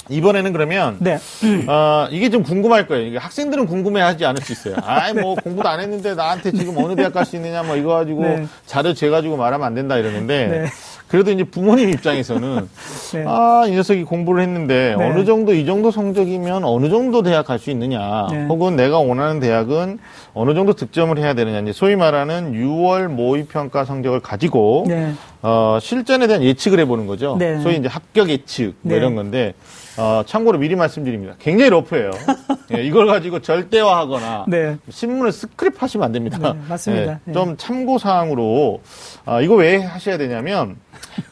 Speaker 1: 이번에는 그러면
Speaker 2: 네.
Speaker 1: 어, 이게 좀 궁금할 거예요. 이게 학생들은 궁금해하지 않을 수 있어요. 아이 뭐 공부도 안 했는데 나한테 지금 어느 대학 갈 수 있느냐 뭐 이거 가지고
Speaker 2: 네.
Speaker 1: 자료 재 가지고 말하면 안 된다 이러는데
Speaker 2: 네.
Speaker 1: 그래도 이제 부모님 입장에서는 *laughs*
Speaker 2: 네.
Speaker 1: 아, 이 녀석이 공부를 했는데
Speaker 2: 네.
Speaker 1: 어느 정도 이 정도 성적이면 어느 정도 대학 갈 수 있느냐.
Speaker 2: 네.
Speaker 1: 혹은 내가 원하는 대학은 어느 정도 득점을 해야 되느냐. 이제 소위 말하는 6월 모의 평가 성적을 가지고
Speaker 2: 네.
Speaker 1: 어, 실전에 대한 예측을 해보는 거죠.
Speaker 2: 네.
Speaker 1: 소위 이제 합격 예측 뭐
Speaker 2: 네.
Speaker 1: 이런 건데 어, 참고로 미리 말씀드립니다. 굉장히 러프해요. *laughs* 예, 이걸 가지고 절대화하거나
Speaker 2: 네.
Speaker 1: 신문을 스크랩 하시면 안 됩니다.
Speaker 2: 네, 맞습니다.
Speaker 1: 예,
Speaker 2: 네.
Speaker 1: 좀 참고 사항으로 아, 이거 왜 하셔야 되냐면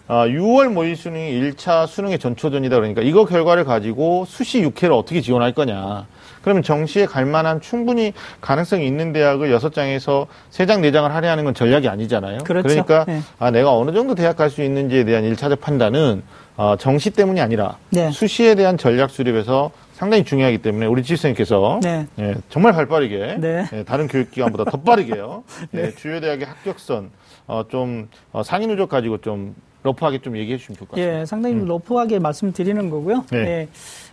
Speaker 1: 아, 6월 모의 수능이 1차 수능의 전초전이다 그러니까 이거 결과를 가지고 수시 6회를 어떻게 지원할 거냐. 그러면 정시에 갈 만한 충분히 가능성이 있는 대학을 여섯 장에서 세 장, 네 장을 할애하는 건 전략이 아니잖아요.
Speaker 2: 그렇죠.
Speaker 1: 러니까
Speaker 2: 네.
Speaker 1: 아, 내가 어느 정도 대학 갈 수 있는지에 대한 일차적 판단은 어, 정시 때문이 아니라
Speaker 2: 네.
Speaker 1: 수시에 대한 전략 수립에서 상당히 중요하기 때문에 우리 지수생께서
Speaker 2: 네.
Speaker 1: 예, 정말 발빠르게
Speaker 2: 네.
Speaker 1: 예, 다른 교육기관보다 더 빠르게요. *laughs* 예, 주요 대학의 합격선 어, 좀 어, 상위 누적 가지고 좀 러프하게 좀 얘기해 주시면 좋을 것 같습니다.
Speaker 2: 예, 상당히 러프하게 말씀드리는 거고요.
Speaker 1: 네.
Speaker 2: 예.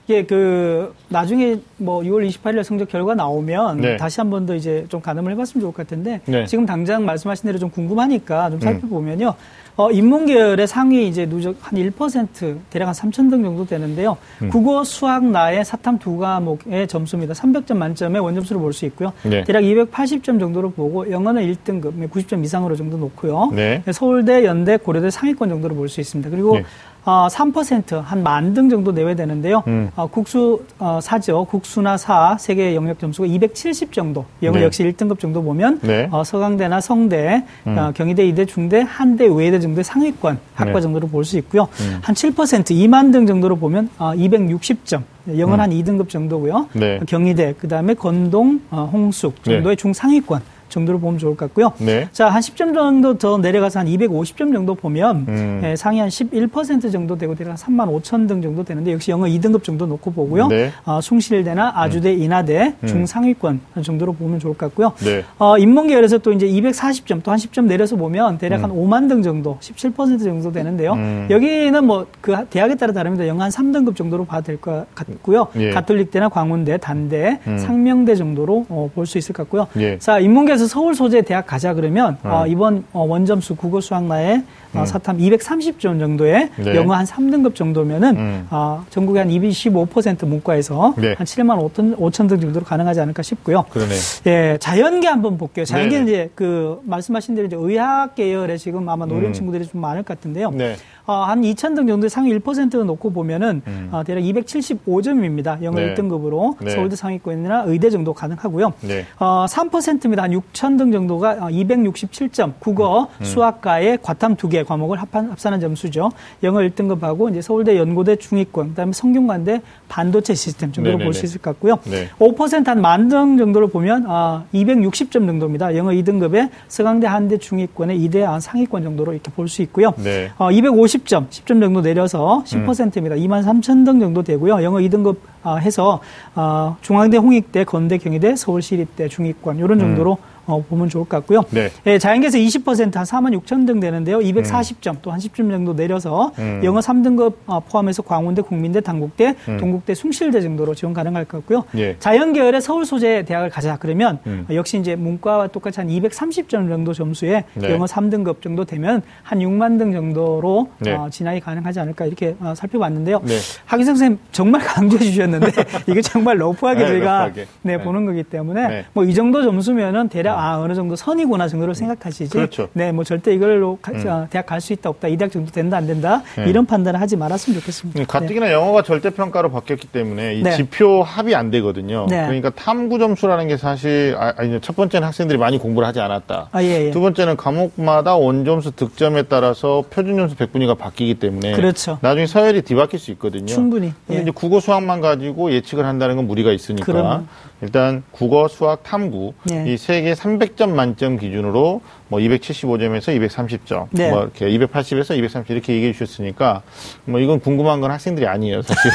Speaker 2: 이게 그 나중에 뭐 6월 28일 성적 결과 나오면
Speaker 1: 네.
Speaker 2: 다시 한 번 더 이제 좀 가늠을 해봤으면 좋을 것 같은데
Speaker 1: 네.
Speaker 2: 지금 당장 말씀하신 대로 좀 궁금하니까 좀 살펴보면요. 어, 인문계열의 상위 이제 누적 한 1% 대략 한 3천 등 정도 되는데요.
Speaker 1: 음.
Speaker 2: 국어, 수학, 나의 사탐 두 과목의 점수입니다. 300점 만점의 원점수를 볼수 있고요.
Speaker 1: 네.
Speaker 2: 대략 280점 정도로 보고 영어는 1등급, 90점 이상으로 정도 놓고요.
Speaker 1: 네.
Speaker 2: 서울대, 연대, 고려대 상위권 정도로 볼 수 있습니다. 그리고
Speaker 1: 네.
Speaker 2: 어, 3%한 만 등 정도 내외되는데요.
Speaker 1: 음.
Speaker 2: 어, 국수 어, 사죠. 국수나 사 세계 영역 점수가 270 정도. 영어
Speaker 1: 네.
Speaker 2: 역시 1등급 정도 보면
Speaker 1: 네.
Speaker 2: 어, 서강대나 성대,
Speaker 1: 음.
Speaker 2: 어, 경희대, 이대, 중대, 한대, 외대 정도의 상위권 학과
Speaker 1: 네.
Speaker 2: 정도로 볼 수 있고요.
Speaker 1: 음.
Speaker 2: 한7% 2만 등 정도로 보면 어, 260점. 영어는
Speaker 1: 음.
Speaker 2: 한 2등급 정도고요.
Speaker 1: 네.
Speaker 2: 경희대, 그다음에 건동, 어, 홍숙 정도의 중상위권 정도로 보면 좋을 것 같고요.
Speaker 1: 네.
Speaker 2: 자, 한 10점 정도 더 내려가서 한 250점 정도 보면
Speaker 1: 음.
Speaker 2: 예, 상위 한 11% 정도 되고 대략 3만 5천 등 정도 되는데 역시 영어 2등급 정도 놓고 보고요.
Speaker 1: 네.
Speaker 2: 어, 숭실대나 아주대, 인하대
Speaker 1: 음.
Speaker 2: 중상위권 정도로 보면 좋을 것 같고요.
Speaker 1: 네.
Speaker 2: 어, 인문계열에서 또 이제 240점 또 한 10점 내려서 보면 대략 한 5만 등 정도, 17% 정도 되는데요.
Speaker 1: 음.
Speaker 2: 여기는 뭐 그 대학에 따라 다릅니다. 영어 한 3등급 정도로 봐도 될 것 같고요.
Speaker 1: 예.
Speaker 2: 가톨릭대나 광운대, 단대,
Speaker 1: 음.
Speaker 2: 상명대 정도로 어, 볼 수 있을 것 같고요.
Speaker 1: 예.
Speaker 2: 자, 인문계 에서 서울 소재 대학 가자 그러면
Speaker 1: 음.
Speaker 2: 어, 이번 어, 원점수 국어 수학나의 어,
Speaker 1: 음.
Speaker 2: 사탐 230점 정도의
Speaker 1: 네.
Speaker 2: 영어 한 3등급 정도면은
Speaker 1: 음.
Speaker 2: 어, 전국의 한 25% 문과에서
Speaker 1: 네.
Speaker 2: 한 7만 5천, 5천 등 정도로 가능하지 않을까 싶고요.
Speaker 1: 그러네.
Speaker 2: 예, 자연계 한번 볼게요. 자연계는
Speaker 1: 네네.
Speaker 2: 이제 그 말씀하신 대로 이제 의학 계열에 지금 아마 노린
Speaker 1: 음.
Speaker 2: 친구들이 좀 많을 것 같은데요.
Speaker 1: 네.
Speaker 2: 어, 한 2천 등 정도의 상위 1%를 놓고 보면은
Speaker 1: 음.
Speaker 2: 어, 대략 275점입니다. 영어
Speaker 1: 네.
Speaker 2: 1등급으로
Speaker 1: 네.
Speaker 2: 서울대 상위권이나 의대 정도 가능하고요.
Speaker 1: 네.
Speaker 2: 어, 3%입니다. 한 6천 등 정도가 어, 267점. 국어,
Speaker 1: 음.
Speaker 2: 수학과의 과탐 두 개 과목을 합한, 합산한 점수죠. 영어 1등급하고 이제 서울대 연고대 중위권, 그다음에 성균관대 반도체 시스템 정도로
Speaker 1: 네네네.
Speaker 2: 볼수 있을 것 같고요.
Speaker 1: 네.
Speaker 2: 5%한 만 등 정도로 보면 어, 260점 정도입니다. 영어 2등급에 서강대 한대 중위권의 2대 한 상위권 정도로 이렇게 볼 수 있고요.
Speaker 1: 네.
Speaker 2: 어, 250 점, 10점 정도 내려서 10%입니다. 2만 3천 등 정도 되고요. 영어 2등급 어, 해서 어, 중앙대, 홍익대, 건대, 경희대, 서울시립대, 중위권 이런 정도로 어, 보면 좋을 것 같고요.
Speaker 1: 네.
Speaker 2: 예, 자연계에서 20%한 4만 6천 등 되는데요. 240점 또한 10점 정도 내려서
Speaker 1: 음.
Speaker 2: 영어 3등급 어, 포함해서 광운대, 국민대, 당국대,
Speaker 1: 음.
Speaker 2: 동국대, 숭실대 정도로 지원 가능할 것 같고요.
Speaker 1: 예.
Speaker 2: 자연계열의 서울 소재 대학을 가자 그러면
Speaker 1: 음.
Speaker 2: 어, 역시 이제 문과와 똑같이 한 230점 정도 점수에
Speaker 1: 네.
Speaker 2: 영어 3등급 정도 되면 한 6만 등 정도로
Speaker 1: 네.
Speaker 2: 어, 진학이 가능하지 않을까 이렇게 어, 살펴봤는데요.
Speaker 1: 네.
Speaker 2: 하기성 선생님 정말 *laughs* 강조해 주셨는데 *laughs* 이게 정말 러프하게
Speaker 1: 네,
Speaker 2: 저희가
Speaker 1: 러프하게.
Speaker 2: 네,
Speaker 1: 네.
Speaker 2: 보는 거기 때문에
Speaker 1: 네.
Speaker 2: 뭐이 정도 점수면은 대략 아 어느 정도 선이구나 정도로 생각하시지.
Speaker 1: 그렇죠.
Speaker 2: 네, 뭐 절대 이걸로 가-
Speaker 1: 음.
Speaker 2: 어, 대학 갈 수 있다 없다 이 대학 정도 된다 안 된다
Speaker 1: 네.
Speaker 2: 이런 판단을 하지 말았으면 좋겠습니다.
Speaker 1: 음, 가뜩이나 영어가 절대 평가로 바뀌었기 때문에 이
Speaker 2: 네.
Speaker 1: 지표 합이 안 되거든요.
Speaker 2: 네.
Speaker 1: 그러니까 탐구 점수라는 게 사실 아, 아니 첫 번째는 학생들이 많이 공부를 하지 않았다.
Speaker 2: 아, 예, 예.
Speaker 1: 두 번째는 과목마다 원점수 득점에 따라서 표준 점수 100분위가 바뀌기 때문에
Speaker 2: 그렇죠.
Speaker 1: 나중에 서열이 뒤바뀔 수 있거든요.
Speaker 2: 충분히.
Speaker 1: 근데
Speaker 2: 예.
Speaker 1: 이제 국어 수학만 가지고 예측을 한다는 건 무리가 있으니까
Speaker 2: 그럼요.
Speaker 1: 일단 국어 수학 탐구
Speaker 2: 예.
Speaker 1: 이세 개 300점 만점 기준으로 뭐 275점에서 230점
Speaker 2: 네.
Speaker 1: 뭐 이렇게 280에서 230 이렇게 얘기해 주셨으니까 뭐 이건 궁금한 건 학생들이 아니에요 사실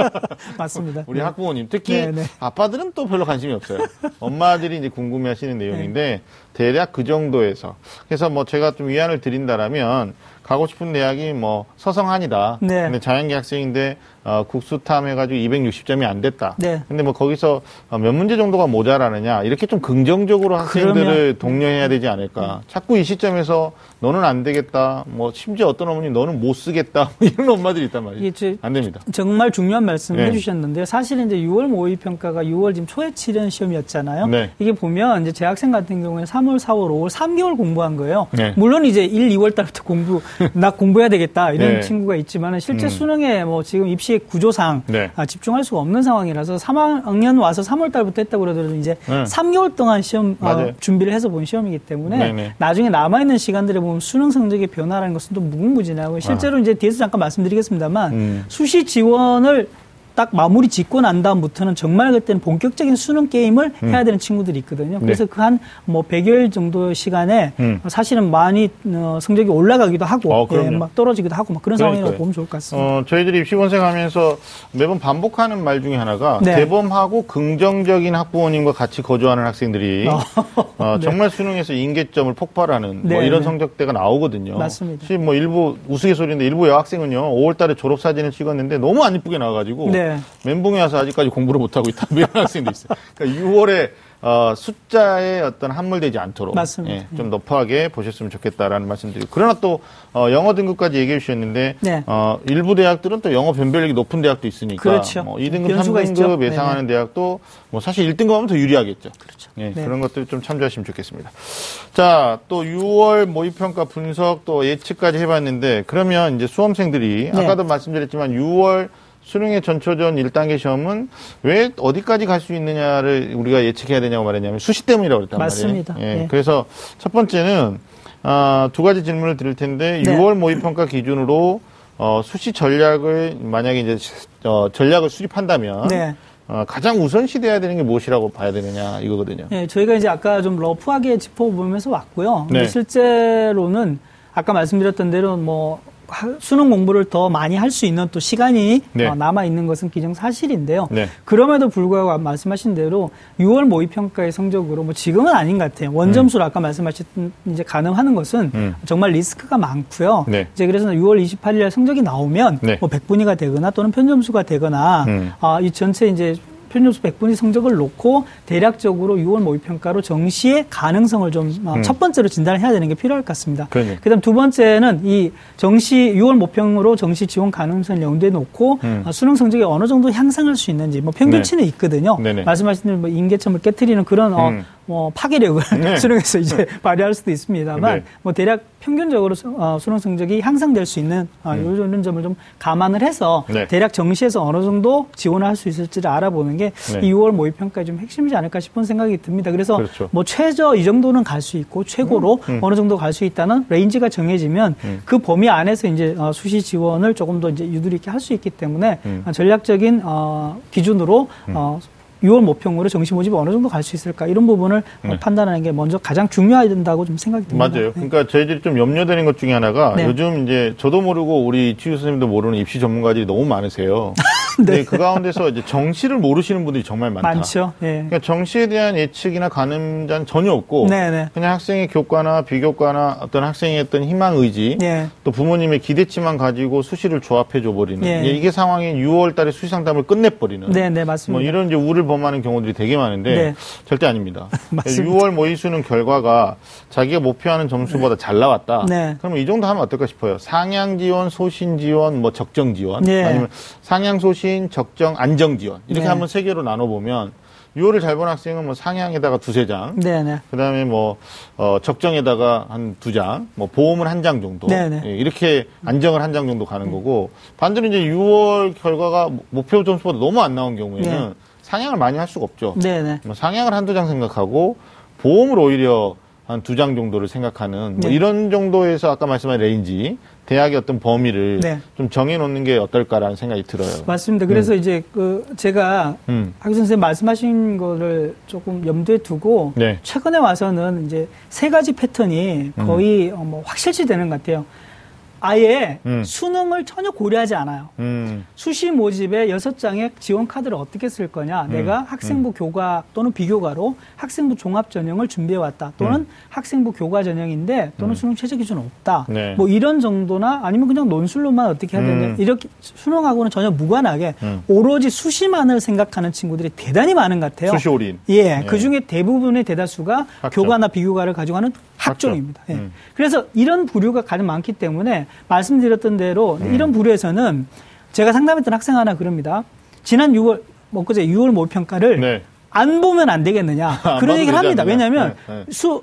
Speaker 1: *laughs*
Speaker 2: 맞습니다.
Speaker 1: 우리
Speaker 2: 네.
Speaker 1: 학부모님 특히
Speaker 2: 네, 네.
Speaker 1: 아빠들은 또 별로 관심이 없어요 엄마들이 이제 궁금해하시는 내용인데 대략 그 정도에서 그래서 뭐 제가 좀 위안을 드린다라면 가고 싶은 대학이 뭐 서성한이다
Speaker 2: 네.
Speaker 1: 근데 자연계 학생인데 어, 국수탐 해가지고 260점이 안 됐다.
Speaker 2: 네.
Speaker 1: 근데 뭐 거기서 어, 몇 문제 정도가 모자라느냐 이렇게 좀 긍정적으로 학생들을
Speaker 2: 그러면-
Speaker 1: 독려해야 되지 않을까. 자꾸 이 시점에서 너는 안 되겠다. 뭐 심지어 어떤 어머니 너는 못 쓰겠다. *laughs* 뭐 이런 엄마들이 있단 말이에요.
Speaker 2: 이게 저-
Speaker 1: 안 됩니다.
Speaker 2: 정말 중요한 말씀
Speaker 1: 네.
Speaker 2: 해주셨는데요. 사실은 이제 6월 모의 평가가 6월 지금 초에 치른 시험이었잖아요.
Speaker 1: 네.
Speaker 2: 이게 보면 이제 재학생 같은 경우에 3월, 4월, 5월 3개월 공부한 거예요.
Speaker 1: 네.
Speaker 2: 물론 이제 1, 2월 달부터 공부 *laughs* 나 공부해야 되겠다 이런
Speaker 1: 네.
Speaker 2: 친구가 있지만은 실제
Speaker 1: 음.
Speaker 2: 수능에 뭐 지금 입시 구조상
Speaker 1: 네.
Speaker 2: 아, 집중할 수가 없는 상황이라서 3학년 와서 3월 달부터 했다고 그러더라도 이제
Speaker 1: 네.
Speaker 2: 3개월 동안 시험 어. 준비를 해서 본 시험이기 때문에. 나중에 남아 있는 시간들에 보면 수능 성적의 변화라는 것은 또 무궁무진하고 실제로 이제 뒤에서 잠깐 말씀드리겠습니다만
Speaker 1: 음.
Speaker 2: 수시 지원을 딱 마무리 짓고 난 다음부터는 정말 그때는 본격적인 수능 게임을 해야 되는 친구들이 있거든요. 그래서 그한 뭐 100여일 정도 시간에
Speaker 1: 음.
Speaker 2: 사실은 많이 어, 성적이 올라가기도 하고
Speaker 1: 어,
Speaker 2: 예. 막 떨어지기도 하고 막 그런. 상황이라고 보면 좋을 것 같습니다.
Speaker 1: 어, 저희들이 입시본색 하면서 매번 반복하는 말 중에 하나가
Speaker 2: 네.
Speaker 1: 대범하고 긍정적인 학부모님과 같이 거주하는 학생들이 *laughs*
Speaker 2: 어,
Speaker 1: 어, 정말 수능에서 인계점을 폭발하는 뭐
Speaker 2: 네,
Speaker 1: 이런
Speaker 2: 네.
Speaker 1: 성적대가 나오거든요.
Speaker 2: 맞습니다.
Speaker 1: 사실 뭐 일부 우스갯소리인데 일부 여학생은요 5월달에 졸업 사진을 찍었는데 너무 안 이쁘게 나와가지고
Speaker 2: 네.
Speaker 1: 멘붕에 와서 아직까지 공부를 못 하고 있다 뭐 이런 학생도 있어요. 그러니까 6월에 어, 숫자에 어떤 함몰되지 않도록
Speaker 2: 맞습니다.
Speaker 1: 예, 좀 높하게 보셨으면 좋겠다라는 말씀드리고 그러나 또 어, 영어 등급까지 얘기해 주셨는데
Speaker 2: 네.
Speaker 1: 어, 일부 대학들은 또 영어 변별력이 높은 대학도 있으니까
Speaker 2: 그렇죠.
Speaker 1: 뭐 2등급,
Speaker 2: 변수가
Speaker 1: 3등급
Speaker 2: 있죠.
Speaker 1: 예상하는 대학도 뭐 사실 1등급 하면 더 유리하겠죠.
Speaker 2: 그렇죠.
Speaker 1: 예,
Speaker 2: 네.
Speaker 1: 그런 것들 좀 참조하시면 좋겠습니다. 자, 또 6월 모의평가 분석 또 예측까지 해봤는데 그러면 이제 수험생들이
Speaker 2: 네.
Speaker 1: 아까도 말씀드렸지만 6월 수능의 전초전 1단계 시험은 왜 어디까지 갈 수 있느냐를 우리가 예측해야 되냐고 말했냐면 수시 때문이라고 그랬단
Speaker 2: 맞습니다.
Speaker 1: 말이에요. 예,
Speaker 2: 예.
Speaker 1: 그래서 첫 번째는 아, 두 가지 질문을 드릴 텐데
Speaker 2: 네.
Speaker 1: 6월 모의평가 기준으로 어, 수시 전략을 만약에 이제 어, 전략을 수립한다면
Speaker 2: 네.
Speaker 1: 어, 가장 우선시돼야 되는 게 무엇이라고 봐야 되느냐 이거거든요.
Speaker 2: 예, 저희가 이제 아까 좀 러프하게 짚어보면서 왔고요. 근데
Speaker 1: 네.
Speaker 2: 실제로는 아까 말씀드렸던 대로 뭐 하- 수능 공부를 더 많이 할 수 있는 또 시간이
Speaker 1: 네.
Speaker 2: 어, 남아 있는 것은 기정 사실인데요.
Speaker 1: 네.
Speaker 2: 그럼에도 불구하고 말씀하신 대로 6월 모의 평가의 성적으로 뭐 지금은 아닌 것 같아요. 원점수로 아까 말씀하셨던 이제 가능하는 것은
Speaker 1: 음.
Speaker 2: 정말 리스크가 많고요.
Speaker 1: 네.
Speaker 2: 이제 그래서 6월 28일 성적이 나오면
Speaker 1: 네.
Speaker 2: 뭐 100분위가 되거나 또는 편점수가 되거나
Speaker 1: 음.
Speaker 2: 아, 이 전체 이제 표준점수 백분위 성적을 놓고 대략적으로 6월 모의평가로 정시의 가능성을 좀첫
Speaker 1: 음.
Speaker 2: 번째로 진단을 해야 되는 게 필요할 것 같습니다.
Speaker 1: 그러네요.
Speaker 2: 그다음 두 번째는 이 정시 6월 모평으로 정시 지원 가능성을 염두에 놓고
Speaker 1: 음.
Speaker 2: 아, 수능 성적이 어느 정도 향상할 수 있는지 뭐 평균치는 있거든요.
Speaker 1: 네네.
Speaker 2: 말씀하신 대로 뭐 임계점을 깨뜨리는 그런 어,
Speaker 1: 음.
Speaker 2: 뭐 파괴력을
Speaker 1: 네. *laughs*
Speaker 2: 수능에서 이제 발휘할 수도 있습니다만
Speaker 1: 네.
Speaker 2: 뭐 대략 평균적으로 수, 어, 수능 성적이 향상될 수 있는 어, 이런 점을 좀 감안을 해서
Speaker 1: 음. 네.
Speaker 2: 대략 정시에서 어느 정도 지원을 할 수 있을지를 알아보는 게
Speaker 1: 네.
Speaker 2: 이 6월 모의 평가의 좀 핵심이지 않을까 싶은 생각이 듭니다. 그래서
Speaker 1: 그렇죠.
Speaker 2: 뭐 최저 이 정도는 갈 수 있고 최고로
Speaker 1: 음.
Speaker 2: 어느 정도 갈 수 있다는 range가 정해지면
Speaker 1: 음.
Speaker 2: 그 범위 안에서 이제 어, 수시 지원을 조금 더 이제 유도리 있게 할 수 있기 때문에
Speaker 1: 음.
Speaker 2: 어, 전략적인 어, 기준으로 어, 6월 모평으로 정시 모집이 어느 정도 갈 수 있을까 이런 부분을 어,
Speaker 1: 네.
Speaker 2: 판단하는 게 먼저 가장 중요해야 된다고 좀 생각이 듭니다.
Speaker 1: 맞아요.
Speaker 2: 네.
Speaker 1: 그러니까 저희들이 좀 염려되는 것 중에 하나가
Speaker 2: 네.
Speaker 1: 요즘 이제 저도 모르고 우리 치유 선생님도 모르는 입시 전문가들이 너무 많으세요. *laughs*
Speaker 2: 네.
Speaker 1: 그 가운데서 이제 정시를 모르시는 분들이 정말 많다.
Speaker 2: 많죠. 예.
Speaker 1: 그러니까 정시에 대한 예측이나 가늠자는 전혀 없고
Speaker 2: 네네.
Speaker 1: 그냥 학생의 교과나 비교과나 어떤 학생의 어떤 희망 의지
Speaker 2: 예.
Speaker 1: 또 부모님의 기대치만 가지고 수시를 조합해 줘 버리는
Speaker 2: 예.
Speaker 1: 이게 상황인 6월 달에 수시 상담을 끝내 버리는
Speaker 2: 네, 네,
Speaker 1: 뭐
Speaker 2: 맞습니다.
Speaker 1: 이런 이제 우를 범하는 경우들이 되게 많은데
Speaker 2: 네.
Speaker 1: 절대 아닙니다. *laughs*
Speaker 2: 맞습니다.
Speaker 1: 6월 모의 수능 결과가 자기가 목표하는 점수보다 잘 나왔다.
Speaker 2: 네.
Speaker 1: 그러면 이 정도 하면 어떨까 싶어요. 상향 지원, 소신 지원, 뭐 적정 지원,
Speaker 2: 네.
Speaker 1: 아니면 상향 소신, 적정 안정 지원 이렇게
Speaker 2: 네.
Speaker 1: 한번 세 개로 나눠 보면 6월을 잘 본 학생은 뭐 상향에다가 두세 장,
Speaker 2: 네, 네.
Speaker 1: 그 다음에 뭐 어, 적정에다가 한 두 장, 뭐 보험은 한 장 정도
Speaker 2: 네네.
Speaker 1: 예, 이렇게 안정을 한 장 정도 가는 거고 반대로 이제 6월 결과가 목표 점수보다 너무 안 나온 경우에는
Speaker 2: 네.
Speaker 1: 상향을 많이 할 수가 없죠.
Speaker 2: 네, 네.
Speaker 1: 뭐 상향을 한두 장 생각하고 보험을 오히려 한 두 장 정도를 생각하는 뭐
Speaker 2: 네.
Speaker 1: 이런 정도에서 아까 말씀한 range 대학의 어떤 범위를
Speaker 2: 네.
Speaker 1: 좀 정해놓는 게 어떨까라는 생각이 들어요.
Speaker 2: 맞습니다. 그래서 이제 그 제가
Speaker 1: 음.
Speaker 2: 하 선생님 말씀하신 거를 조금 염두에 두고
Speaker 1: 네.
Speaker 2: 최근에 와서는 이제 세 가지 패턴이 거의 어, 뭐 확실시 되는 것 같아요. 아예
Speaker 1: 음.
Speaker 2: 수능을 전혀 고려하지 않아요.
Speaker 1: 음,
Speaker 2: 수시 모집에 여섯 장의 지원 카드를 어떻게 쓸 거냐. 내가 학생부 교과 또는 비교과로 학생부 종합 전형을 준비해 왔다. 또는 학생부 교과 전형인데 또는 수능 최저 기준 없다.
Speaker 1: 네.
Speaker 2: 뭐 이런 정도나 아니면 그냥 논술로만 어떻게 해야 되냐.
Speaker 1: 음.
Speaker 2: 이렇게 수능하고는 전혀 무관하게
Speaker 1: 음.
Speaker 2: 오로지 수시만을 생각하는 친구들이 대단히 많은 것 같아요.
Speaker 1: 수시 올인.
Speaker 2: 예,
Speaker 1: 예.
Speaker 2: 그 중에 대부분의 대다수가
Speaker 1: 학종.
Speaker 2: 교과나 비교과를 가져가는
Speaker 1: 학종.
Speaker 2: 학종입니다. 예.
Speaker 1: 음.
Speaker 2: 그래서 이런 부류가 가장 많기 때문에 말씀드렸던 대로
Speaker 1: 음.
Speaker 2: 이런 부류에서는 제가 상담했던 학생 하나 그럽니다. 지난 6월, 뭐 그제 6월 모의평가를
Speaker 1: 네.
Speaker 2: 안 보면 안 되겠느냐. *laughs*
Speaker 1: 안
Speaker 2: 그런 얘기를 합니다.
Speaker 1: 않느냐.
Speaker 2: 왜냐하면
Speaker 1: 네, 네.
Speaker 2: 수,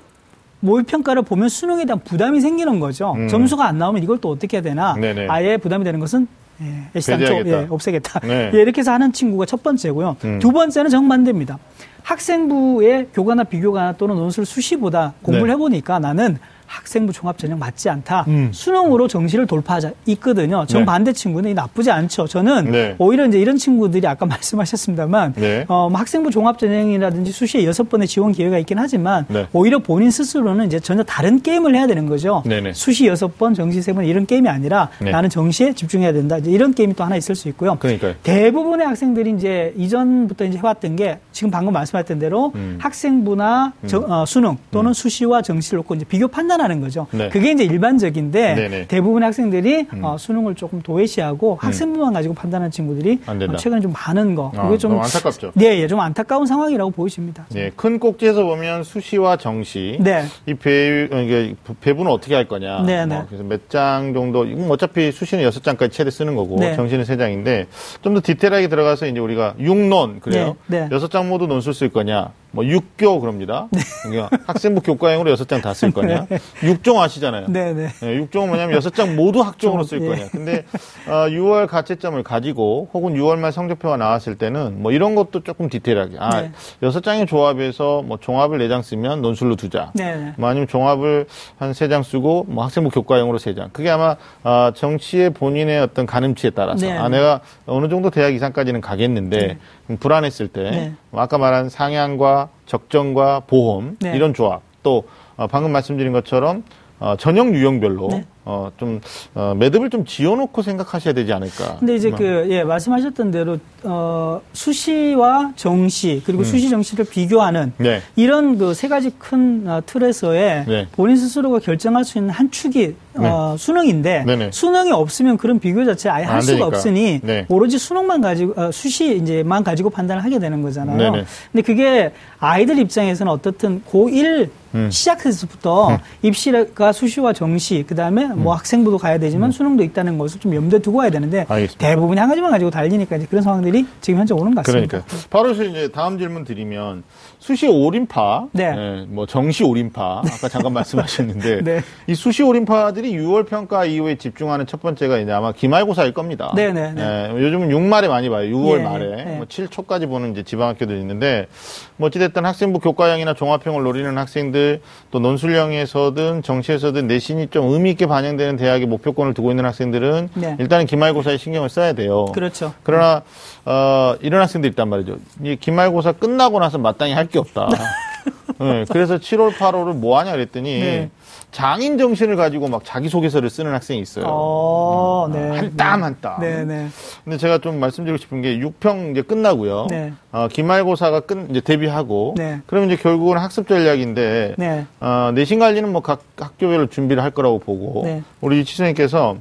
Speaker 2: 모의평가를 보면 수능에 대한 부담이 생기는 거죠.
Speaker 1: 음.
Speaker 2: 점수가 안 나오면 이걸 또 어떻게 해야 되나.
Speaker 1: 네네.
Speaker 2: 아예 부담이 되는 것은 예, 애시당초. 예, 없애겠다.
Speaker 1: 네. *laughs*
Speaker 2: 예, 이렇게 해서 하는 친구가 첫 번째고요.
Speaker 1: 음.
Speaker 2: 두 번째는 정반대입니다. 학생부의 교과나 비교과나 또는 논술 수시보다 공부를
Speaker 1: 네.
Speaker 2: 해보니까 나는 학생부 종합 전형 맞지 않다.
Speaker 1: 음.
Speaker 2: 수능으로 정시를 돌파하자 있거든요. 정반대 친구는 나쁘지 않죠. 저는
Speaker 1: 네.
Speaker 2: 오히려 이제 이런 친구들이 아까 *laughs* 말씀하셨습니다만
Speaker 1: 네.
Speaker 2: 어, 뭐 학생부 종합 전형이라든지 수시에 여섯 번의 지원 기회가 있긴 하지만
Speaker 1: 네.
Speaker 2: 오히려 본인 스스로는 이제 전혀 다른 게임을 해야 되는 거죠. 수시 여섯 번, 정시 세 번 이런 게임이 아니라
Speaker 1: 네.
Speaker 2: 나는 정시에 집중해야 된다. 이제 이런 게임이 또 하나 있을 수 있고요.
Speaker 1: 그러니까요.
Speaker 2: 대부분의 학생들이 이제 이전부터 이제 해왔던 게 지금 방금 말씀하셨던 대로
Speaker 1: 음.
Speaker 2: 학생부나 정- 어, 수능 또는 수시와 정시를 놓고 이제 비교 판단 하는 거죠.
Speaker 1: 네.
Speaker 2: 그게 이제 일반적인데
Speaker 1: 네네. 음.
Speaker 2: 대부분의 학생들이 어, 수능을 조금 도외시하고 학생부만 가지고 판단하는 친구들이. 어, 최근에 좀 많은 거.
Speaker 1: 아,
Speaker 2: 그게 좀
Speaker 1: 안타깝죠.
Speaker 2: 네, 예, 좀 안타까운 상황이라고 보여집니다.
Speaker 1: 네, 큰 꼭지에서 보면 수시와 정시.
Speaker 2: 네.
Speaker 1: 이 배, 어, 이게 배분을 어떻게 할 거냐.
Speaker 2: 네,
Speaker 1: 뭐
Speaker 2: 네.
Speaker 1: 그래서 몇 장 정도, 어차피 수시는 여섯 장까지 최대 쓰는 거고,
Speaker 2: 네.
Speaker 1: 정시는 세 장인데, 좀 더 디테일하게 들어가서 이제 우리가 육논 그래요.
Speaker 2: 네, 네.
Speaker 1: 여섯 장 모두 논술 쓸 거냐. 뭐 육교 그럽니다. 그러니까 학생부 교과형으로 여섯 장 다 쓸 *laughs* 거냐. 육종 아시잖아요.
Speaker 2: 네, 네.
Speaker 1: 네, 육종은 뭐냐면 여섯 장 모두 학종으로 쓸
Speaker 2: 예.
Speaker 1: 거냐. 근데 어, 6월 가채점을 가지고 혹은 6월 말 성적표가 나왔을 때는 뭐 이런 것도 조금 디테일하게 아
Speaker 2: 네.
Speaker 1: 여섯 장의 조합에서 뭐 종합을 네 장 쓰면 논술로 두 장.
Speaker 2: 네, 네.
Speaker 1: 뭐 아니면 종합을 한 세 장 쓰고 뭐 학생부 교과형으로 세 장. 그게 아마 아, 정치의 본인의 어떤 가늠치에 따라서
Speaker 2: 네.
Speaker 1: 아 내가 어느 정도 대학 이상까지는 가겠는데 좀 불안했을 때
Speaker 2: 네.
Speaker 1: 뭐 아까 말한 상향과 적정과 보험
Speaker 2: 네.
Speaker 1: 이런 조합 또 어, 방금 말씀드린 것처럼 어, 전형 유형별로
Speaker 2: 네.
Speaker 1: 어, 좀 어, 매듭을 좀 지어놓고 생각하셔야 되지 않을까.
Speaker 2: 근데 이제
Speaker 1: 뭐,
Speaker 2: 그, 예, 말씀하셨던 대로, 어, 수시와 정시, 그리고 수시 정시를 비교하는
Speaker 1: 음. 네.
Speaker 2: 이런 그 세 가지 큰 어, 틀에서의
Speaker 1: 네.
Speaker 2: 본인 스스로가 결정할 수 있는 한 축이 어, 수능인데
Speaker 1: 네네.
Speaker 2: 수능이 없으면 그런 비교 자체 아예
Speaker 1: 할안
Speaker 2: 수가
Speaker 1: 되니까.
Speaker 2: 없으니
Speaker 1: 네.
Speaker 2: 오로지 수능만 가지고 어, 수시 이제만 가지고 판단을 하게 되는 거잖아요.
Speaker 1: 네네.
Speaker 2: 근데 그게 아이들 입장에서는 어떻든 고1
Speaker 1: 음.
Speaker 2: 시작해서부터 입시가 수시와 정시 그다음에 뭐 학생부도 가야 되지만 수능도 있다는 것을 좀 염두에 두고 가야 되는데
Speaker 1: 음. 알겠습니다.
Speaker 2: 대부분이 한 가지만 가지고 달리니까 이제 그런 상황들이 지금 현재 오는 것 같습니다.
Speaker 1: 그러니까 바로 이제 다음 질문 드리면 수시 올인파,
Speaker 2: 네.
Speaker 1: 예, 뭐 정시 올인파 아까 잠깐 말씀하셨는데 *laughs*
Speaker 2: 네.
Speaker 1: 이 수시 올인파들이 6월 평가 이후에 집중하는 첫 번째가 이제 아마 기말고사일 겁니다.
Speaker 2: 네, 네, 네.
Speaker 1: 예, 요즘은 6말에 많이 봐요. 6월
Speaker 2: 예,
Speaker 1: 말에
Speaker 2: 예.
Speaker 1: 뭐 7초까지 보는 이제 지방학교들 있는데 뭐 어찌됐든 학생부 교과형이나 종합형을 노리는 학생들 또 논술형에서든 정시에서든 내신이 좀 의미 있게 반영되는 대학의 목표권을 두고 있는 학생들은
Speaker 2: 네.
Speaker 1: 일단은 기말고사에 신경을 써야 돼요.
Speaker 2: 그렇죠.
Speaker 1: 그러나 어, 이런 학생들이 있단 말이죠. 이 기말고사 끝나고 나서 마땅히 할 게 없다. *laughs* 네, 그래서 7월, 8월을 뭐 하냐 그랬더니
Speaker 2: 네.
Speaker 1: 장인 정신을 가지고 막 자기소개서를 쓰는 학생이 있어요.
Speaker 2: 어, 네.
Speaker 1: 한땀 한 땀.
Speaker 2: 네, 네.
Speaker 1: 근데 제가 좀 말씀드리고 싶은 게 6평 이제 끝나고요.
Speaker 2: 네.
Speaker 1: 어, 기말고사가 끝 이제 데뷔하고
Speaker 2: 네.
Speaker 1: 그러면 이제 결국은 학습 전략인데
Speaker 2: 네.
Speaker 1: 어, 내신 관리는 뭐 각 학교별로 준비를 할 거라고 보고
Speaker 2: 네.
Speaker 1: 우리 치선님께서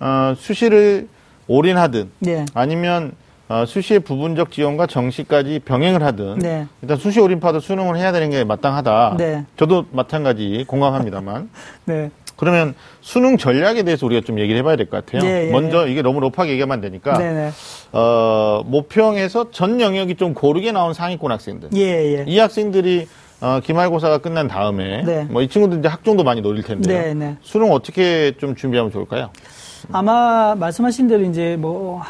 Speaker 1: 어, 수시를 올인하든
Speaker 2: 네.
Speaker 1: 아니면 어, 수시의 부분적 지원과 정시까지 병행을 하든
Speaker 2: 네.
Speaker 1: 일단 수시 올인파도 수능을 해야 되는 게 마땅하다.
Speaker 2: 네.
Speaker 1: 저도 마찬가지 공감합니다만 *laughs*
Speaker 2: 네.
Speaker 1: 그러면 수능 전략에 대해서 우리가 좀 얘기를 해봐야 될 것 같아요.
Speaker 2: 예, 예,
Speaker 1: 먼저 이게 너무 로프하게 얘기하면 안 되니까
Speaker 2: 네, 네.
Speaker 1: 어, 모평에서 전 영역이 좀 고르게 나온 상위권 학생들
Speaker 2: 예, 예.
Speaker 1: 이 학생들이 어, 기말고사가 끝난 다음에
Speaker 2: 네.
Speaker 1: 뭐이 친구들 이제 학종도 많이 노릴 텐데요.
Speaker 2: 네, 네.
Speaker 1: 수능 어떻게 좀 준비하면 좋을까요?
Speaker 2: 아마 말씀하신 대로 이제 뭐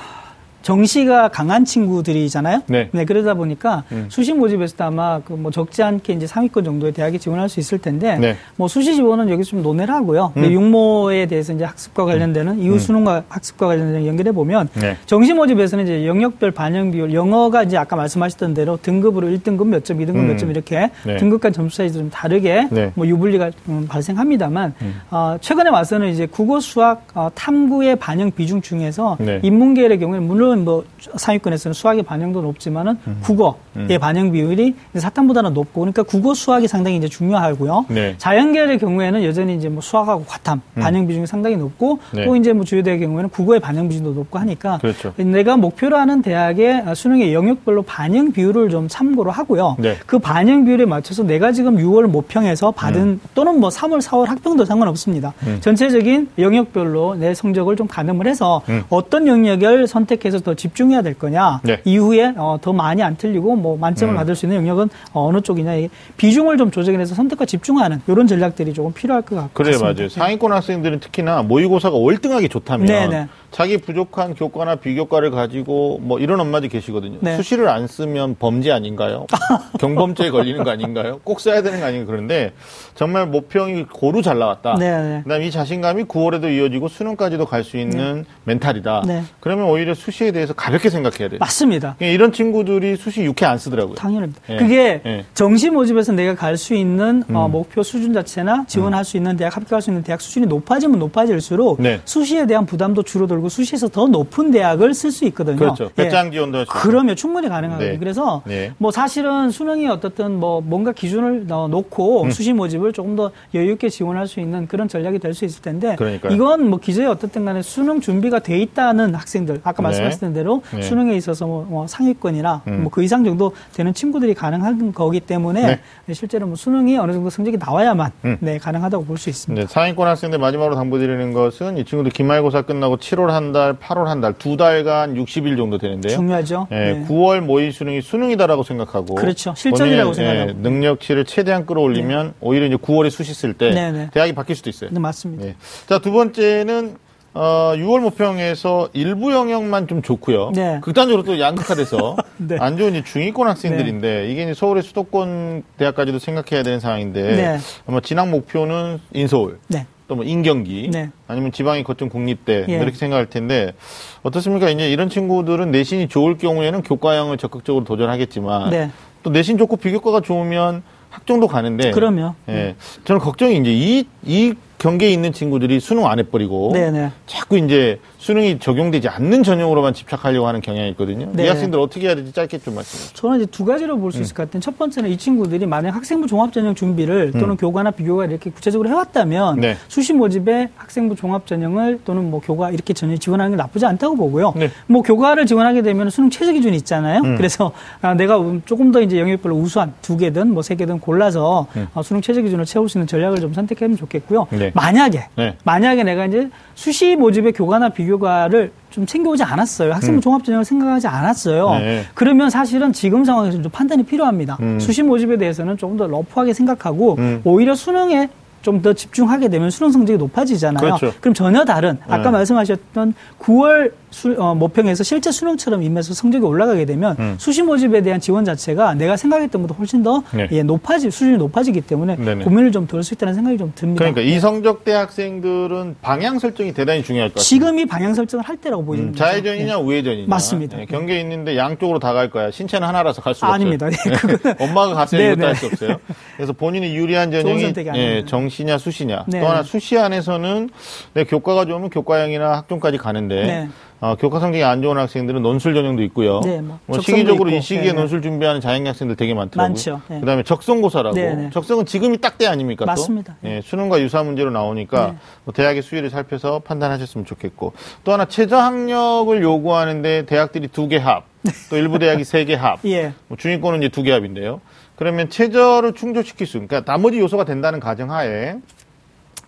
Speaker 2: 정시가 강한 친구들이잖아요.
Speaker 1: 네.
Speaker 2: 그러다 보니까
Speaker 1: 음.
Speaker 2: 수시 모집에서도 아마 그 뭐 적지 않게 이제 상위권 정도의 대학에 지원할 수 있을 텐데
Speaker 1: 네.
Speaker 2: 뭐 수시 지원은 여기서 좀 논의를 하고요.
Speaker 1: 음.
Speaker 2: 육모에 대해서 이제 학습과 관련되는 이후 수능과 학습과 관련된 연결해 보면
Speaker 1: 네.
Speaker 2: 정시 모집에서는 이제 영역별 반영 비율 영어가 이제 아까 말씀하셨던 대로 등급으로 1등급 몇 점, 2등급
Speaker 1: 음.
Speaker 2: 몇점 이렇게
Speaker 1: 네.
Speaker 2: 등급 간 점수 차이도 좀 다르게
Speaker 1: 네. 음.
Speaker 2: 뭐 유불리가 음, 발생합니다만 어, 최근에 와서는 이제 국어 수학 어, 탐구의 반영 비중 중에서
Speaker 1: 네.
Speaker 2: 인문계열의 경우에는 물론 뭐 상위권에서는 수학의 반영도 높지만은
Speaker 1: 음.
Speaker 2: 국어의 반영 비율이 사탐보다는 높고 그러니까 국어 수학이 상당히 이제 중요하고요.
Speaker 1: 네.
Speaker 2: 자연계열의 경우에는 여전히 이제 뭐 수학하고 과탐 반영 비중이 상당히 높고
Speaker 1: 네.
Speaker 2: 또 이제 뭐 주요대의 경우에는 국어의 반영 비중도 높고 하니까
Speaker 1: 그렇죠.
Speaker 2: 내가 목표로 하는 대학의 수능의 영역별로 반영 비율을 좀 참고로 하고요.
Speaker 1: 네.
Speaker 2: 그 반영 비율에 맞춰서 내가 지금 6월 모평에서 받은 또는 뭐 3월, 4월 학평도 상관없습니다.
Speaker 1: 음.
Speaker 2: 전체적인 영역별로 내 성적을 좀 가늠을 해서
Speaker 1: 음.
Speaker 2: 어떤 영역을 선택해서 더 집중해야 될 거냐.
Speaker 1: 네.
Speaker 2: 이후에 어, 더 많이 안 틀리고 뭐 만점을
Speaker 1: 음.
Speaker 2: 받을 수 있는 영역은 어, 느 쪽이냐. 이 비중을 좀 조정해서 선택과 집중하는 이런 전략들이 조금 필요할 것 같고.
Speaker 1: 그래 요 맞아요. 상위권 학생들은 특히나 모의고사가 월등하게 좋다면
Speaker 2: 네네.
Speaker 1: 자기 부족한 교과나 비교과를 가지고 뭐 이런 엄마들이 계시거든요.
Speaker 2: 네.
Speaker 1: 수시를 안 쓰면 범죄 아닌가요? *laughs* 경범죄에 걸리는 거 아닌가요? 꼭 써야 되는 거 아닌가 그런데 정말 모평이 고루 잘 나왔다.
Speaker 2: 네, 네.
Speaker 1: 그다음 이 자신감이 9월에도 이어지고 수능까지도 갈 수 있는 멘탈이다.
Speaker 2: 네.
Speaker 1: 그러면 오히려 수시에 대해서 가볍게 생각해야 돼요.
Speaker 2: 맞습니다.
Speaker 1: 그러니까 이런 친구들이 수시 6회 안 쓰더라고요.
Speaker 2: 당연합니다.
Speaker 1: 예.
Speaker 2: 그게
Speaker 1: 예.
Speaker 2: 정시 모집에서 내가 갈 수 있는 어,
Speaker 1: 음.
Speaker 2: 목표 수준 자체나 지원할 수 있는 대학, 합격할 수 있는 대학 수준이 높아지면 높아질수록
Speaker 1: 네.
Speaker 2: 수시에 대한 부담도 줄어들 고 수시에서 더 높은 대학을 쓸 수 있거든요.
Speaker 1: 그렇죠.
Speaker 2: 예.
Speaker 1: 배짱 지원도 있고.
Speaker 2: 그러면 충분히 가능하거든요.
Speaker 1: 네.
Speaker 2: 그래서
Speaker 1: 네.
Speaker 2: 뭐 사실은 수능이 어떻든 뭐 뭔가 기준을 어, 놓고
Speaker 1: 음.
Speaker 2: 수시 모집을 조금 더 여유 있게 지원할 수 있는 그런 전략이 될 수 있을 텐데
Speaker 1: 그러니까요.
Speaker 2: 이건 뭐 기저에 어떻든 간에 수능 준비가 돼 있다는 학생들 아까
Speaker 1: 네.
Speaker 2: 말씀하셨던 대로
Speaker 1: 네.
Speaker 2: 수능에 있어서 뭐, 뭐 상위권이나
Speaker 1: 음.
Speaker 2: 뭐그 이상 정도 되는 친구들이 가능한 거기 때문에
Speaker 1: 네.
Speaker 2: 실제로 뭐 수능이 어느 정도 성적이 나와야만
Speaker 1: 음.
Speaker 2: 네, 가능하다고 볼 수 있습니다.
Speaker 1: 네, 상위권 학생들 마지막으로 당부드리는 것은 이 친구들 기말고사 끝나고 7월 한 달, 8월 한 달, 두 달간 60일 정도 되는데요.
Speaker 2: 중요하죠.
Speaker 1: 예,
Speaker 2: 네.
Speaker 1: 9월 모의 수능이 수능이다라고 생각하고
Speaker 2: 그렇죠. 실전이라고 생각하고.
Speaker 1: 예, 능력치를 최대한 끌어올리면 오히려 이제 9월에 수시 쓸때
Speaker 2: 네, 네.
Speaker 1: 대학이 바뀔 수도 있어요.
Speaker 2: 네, 맞습니다.
Speaker 1: 네. 자, 두 번째는 어, 6월 모평에서 일부 영역만 좀 좋고요.
Speaker 2: 네.
Speaker 1: 극단적으로 또 양극화돼서 *laughs*
Speaker 2: 네.
Speaker 1: 안 좋은 이제 중위권 학생들인데 이게 이제 서울의 수도권 대학까지도 생각해야 되는 상황인데
Speaker 2: 네.
Speaker 1: 아마 진학 목표는 인서울
Speaker 2: 네.
Speaker 1: 또 뭐 인경기
Speaker 2: 네.
Speaker 1: 아니면 지방이 거점 국립대
Speaker 2: 예.
Speaker 1: 이렇게 생각할 텐데 어떻습니까? 이제 이런 친구들은 내신이 좋을 경우에는 교과형을 적극적으로 도전하겠지만
Speaker 2: 네.
Speaker 1: 또 내신 좋고 비교과가 좋으면 학종도 가는데
Speaker 2: 그럼요.
Speaker 1: 예. 저는 걱정이 이제 이, 이 경계에 있는 친구들이 수능 안 해버리고
Speaker 2: 네네.
Speaker 1: 자꾸 이제 수능이 적용되지 않는 전형으로만 집착하려고 하는 경향이 있거든요.
Speaker 2: 네.
Speaker 1: 이 학생들 어떻게 해야 될지 짧게 좀 말씀해 주세요.
Speaker 2: 저는 이제 두 가지로 볼 수 있을 것 같아요. 첫 번째는 이 친구들이 만약 학생부 종합전형 준비를 또는 교과나 비교과 이렇게 구체적으로 해왔다면
Speaker 1: 음. 네.
Speaker 2: 수시 모집에 학생부 종합전형을 또는 뭐 교과 이렇게 전혀 지원하는 게 나쁘지 않다고 보고요.
Speaker 1: 네.
Speaker 2: 뭐 교과를 지원하게 되면 수능 최저 기준이 있잖아요.
Speaker 1: 음.
Speaker 2: 그래서 아, 내가 조금 더 이제 영역별로 우수한 두 개든 뭐 세 개든 골라서
Speaker 1: 음.
Speaker 2: 어, 수능 최저 기준을 채울 수 있는 전략을 좀 선택하면 좋겠고요.
Speaker 1: 네.
Speaker 2: 만약에
Speaker 1: 네.
Speaker 2: 만약에 내가 이제 수시 모집의 교과나 비교과를 좀 챙겨오지 않았어요. 학생부
Speaker 1: 음.
Speaker 2: 종합전형을 생각하지 않았어요.
Speaker 1: 네.
Speaker 2: 그러면 사실은 지금 상황에서는 좀 판단이 필요합니다.
Speaker 1: 음.
Speaker 2: 수시 모집에 대해서는 조금 더 러프하게 생각하고
Speaker 1: 음.
Speaker 2: 오히려 수능에 좀 더 집중하게 되면 수능 성적이 높아지잖아요.
Speaker 1: 그렇죠.
Speaker 2: 럼 전혀 다른 아까
Speaker 1: 네.
Speaker 2: 말씀하셨던 9월 수, 어, 모평에서 실제 수능처럼 임해서 성적이 올라가게 되면
Speaker 1: 음.
Speaker 2: 수시 모집에 대한 지원 자체가 내가 생각했던 것보다 훨씬 더
Speaker 1: 네.
Speaker 2: 예, 높아지 수준이 높아지기 때문에
Speaker 1: 네네.
Speaker 2: 고민을 좀 덜 수 있다는 생각이 좀 듭니다.
Speaker 1: 그러니까 이성적대 학생들은 방향 설정이 대단히 중요할 것 같아요.
Speaker 2: 지금이 방향 설정을 할 때라고
Speaker 1: 음,
Speaker 2: 보이는 거죠.
Speaker 1: 좌회전이냐
Speaker 2: 예.
Speaker 1: 우회전이냐.
Speaker 2: 맞습니다.
Speaker 1: 예, 경계에 있는데 양쪽으로 다 갈 거야. 신체는 하나라서 갈 수가
Speaker 2: 아닙니다.
Speaker 1: 없어요.
Speaker 2: 예, 그거는 *laughs*
Speaker 1: 엄마가 갔어요.
Speaker 2: 네,
Speaker 1: 이것도
Speaker 2: 네.
Speaker 1: 할수 없어요. 그래서 본인이 유리한 전형이 예,
Speaker 2: 아닙니다.
Speaker 1: 정시냐 수시냐.
Speaker 2: 네.
Speaker 1: 또 하나 수시 안에서는 내 교과가 좋으면 교과형이나 학종까지 가는데
Speaker 2: 네.
Speaker 1: 어, 교과 성적이 안 좋은 학생들은 논술 전형도 있고요.
Speaker 2: 네, 뭐
Speaker 1: 뭐 시기적으로
Speaker 2: 있고.
Speaker 1: 이 시기에
Speaker 2: 네, 네.
Speaker 1: 논술 준비하는 자행 학생들 되게 많더라고요.
Speaker 2: 많죠. 네.
Speaker 1: 그다음에 적성고사라고.
Speaker 2: 네, 네.
Speaker 1: 적성은 지금이 딱 때 아닙니까? 또?
Speaker 2: 맞습니다.
Speaker 1: 예, 수능과 유사 문제로 나오니까
Speaker 2: 네.
Speaker 1: 뭐 대학의 수위를 살펴서 판단하셨으면 좋겠고 또 하나 최저 학력을 요구하는데 대학들이 두 개 합, 또 일부 대학이 세 개 합, *laughs*
Speaker 2: 예.
Speaker 1: 뭐 중위권은 이제 두 개 합인데요. 그러면 최저를 충족시킬 수, 그러니까 나머지 요소가 된다는 가정하에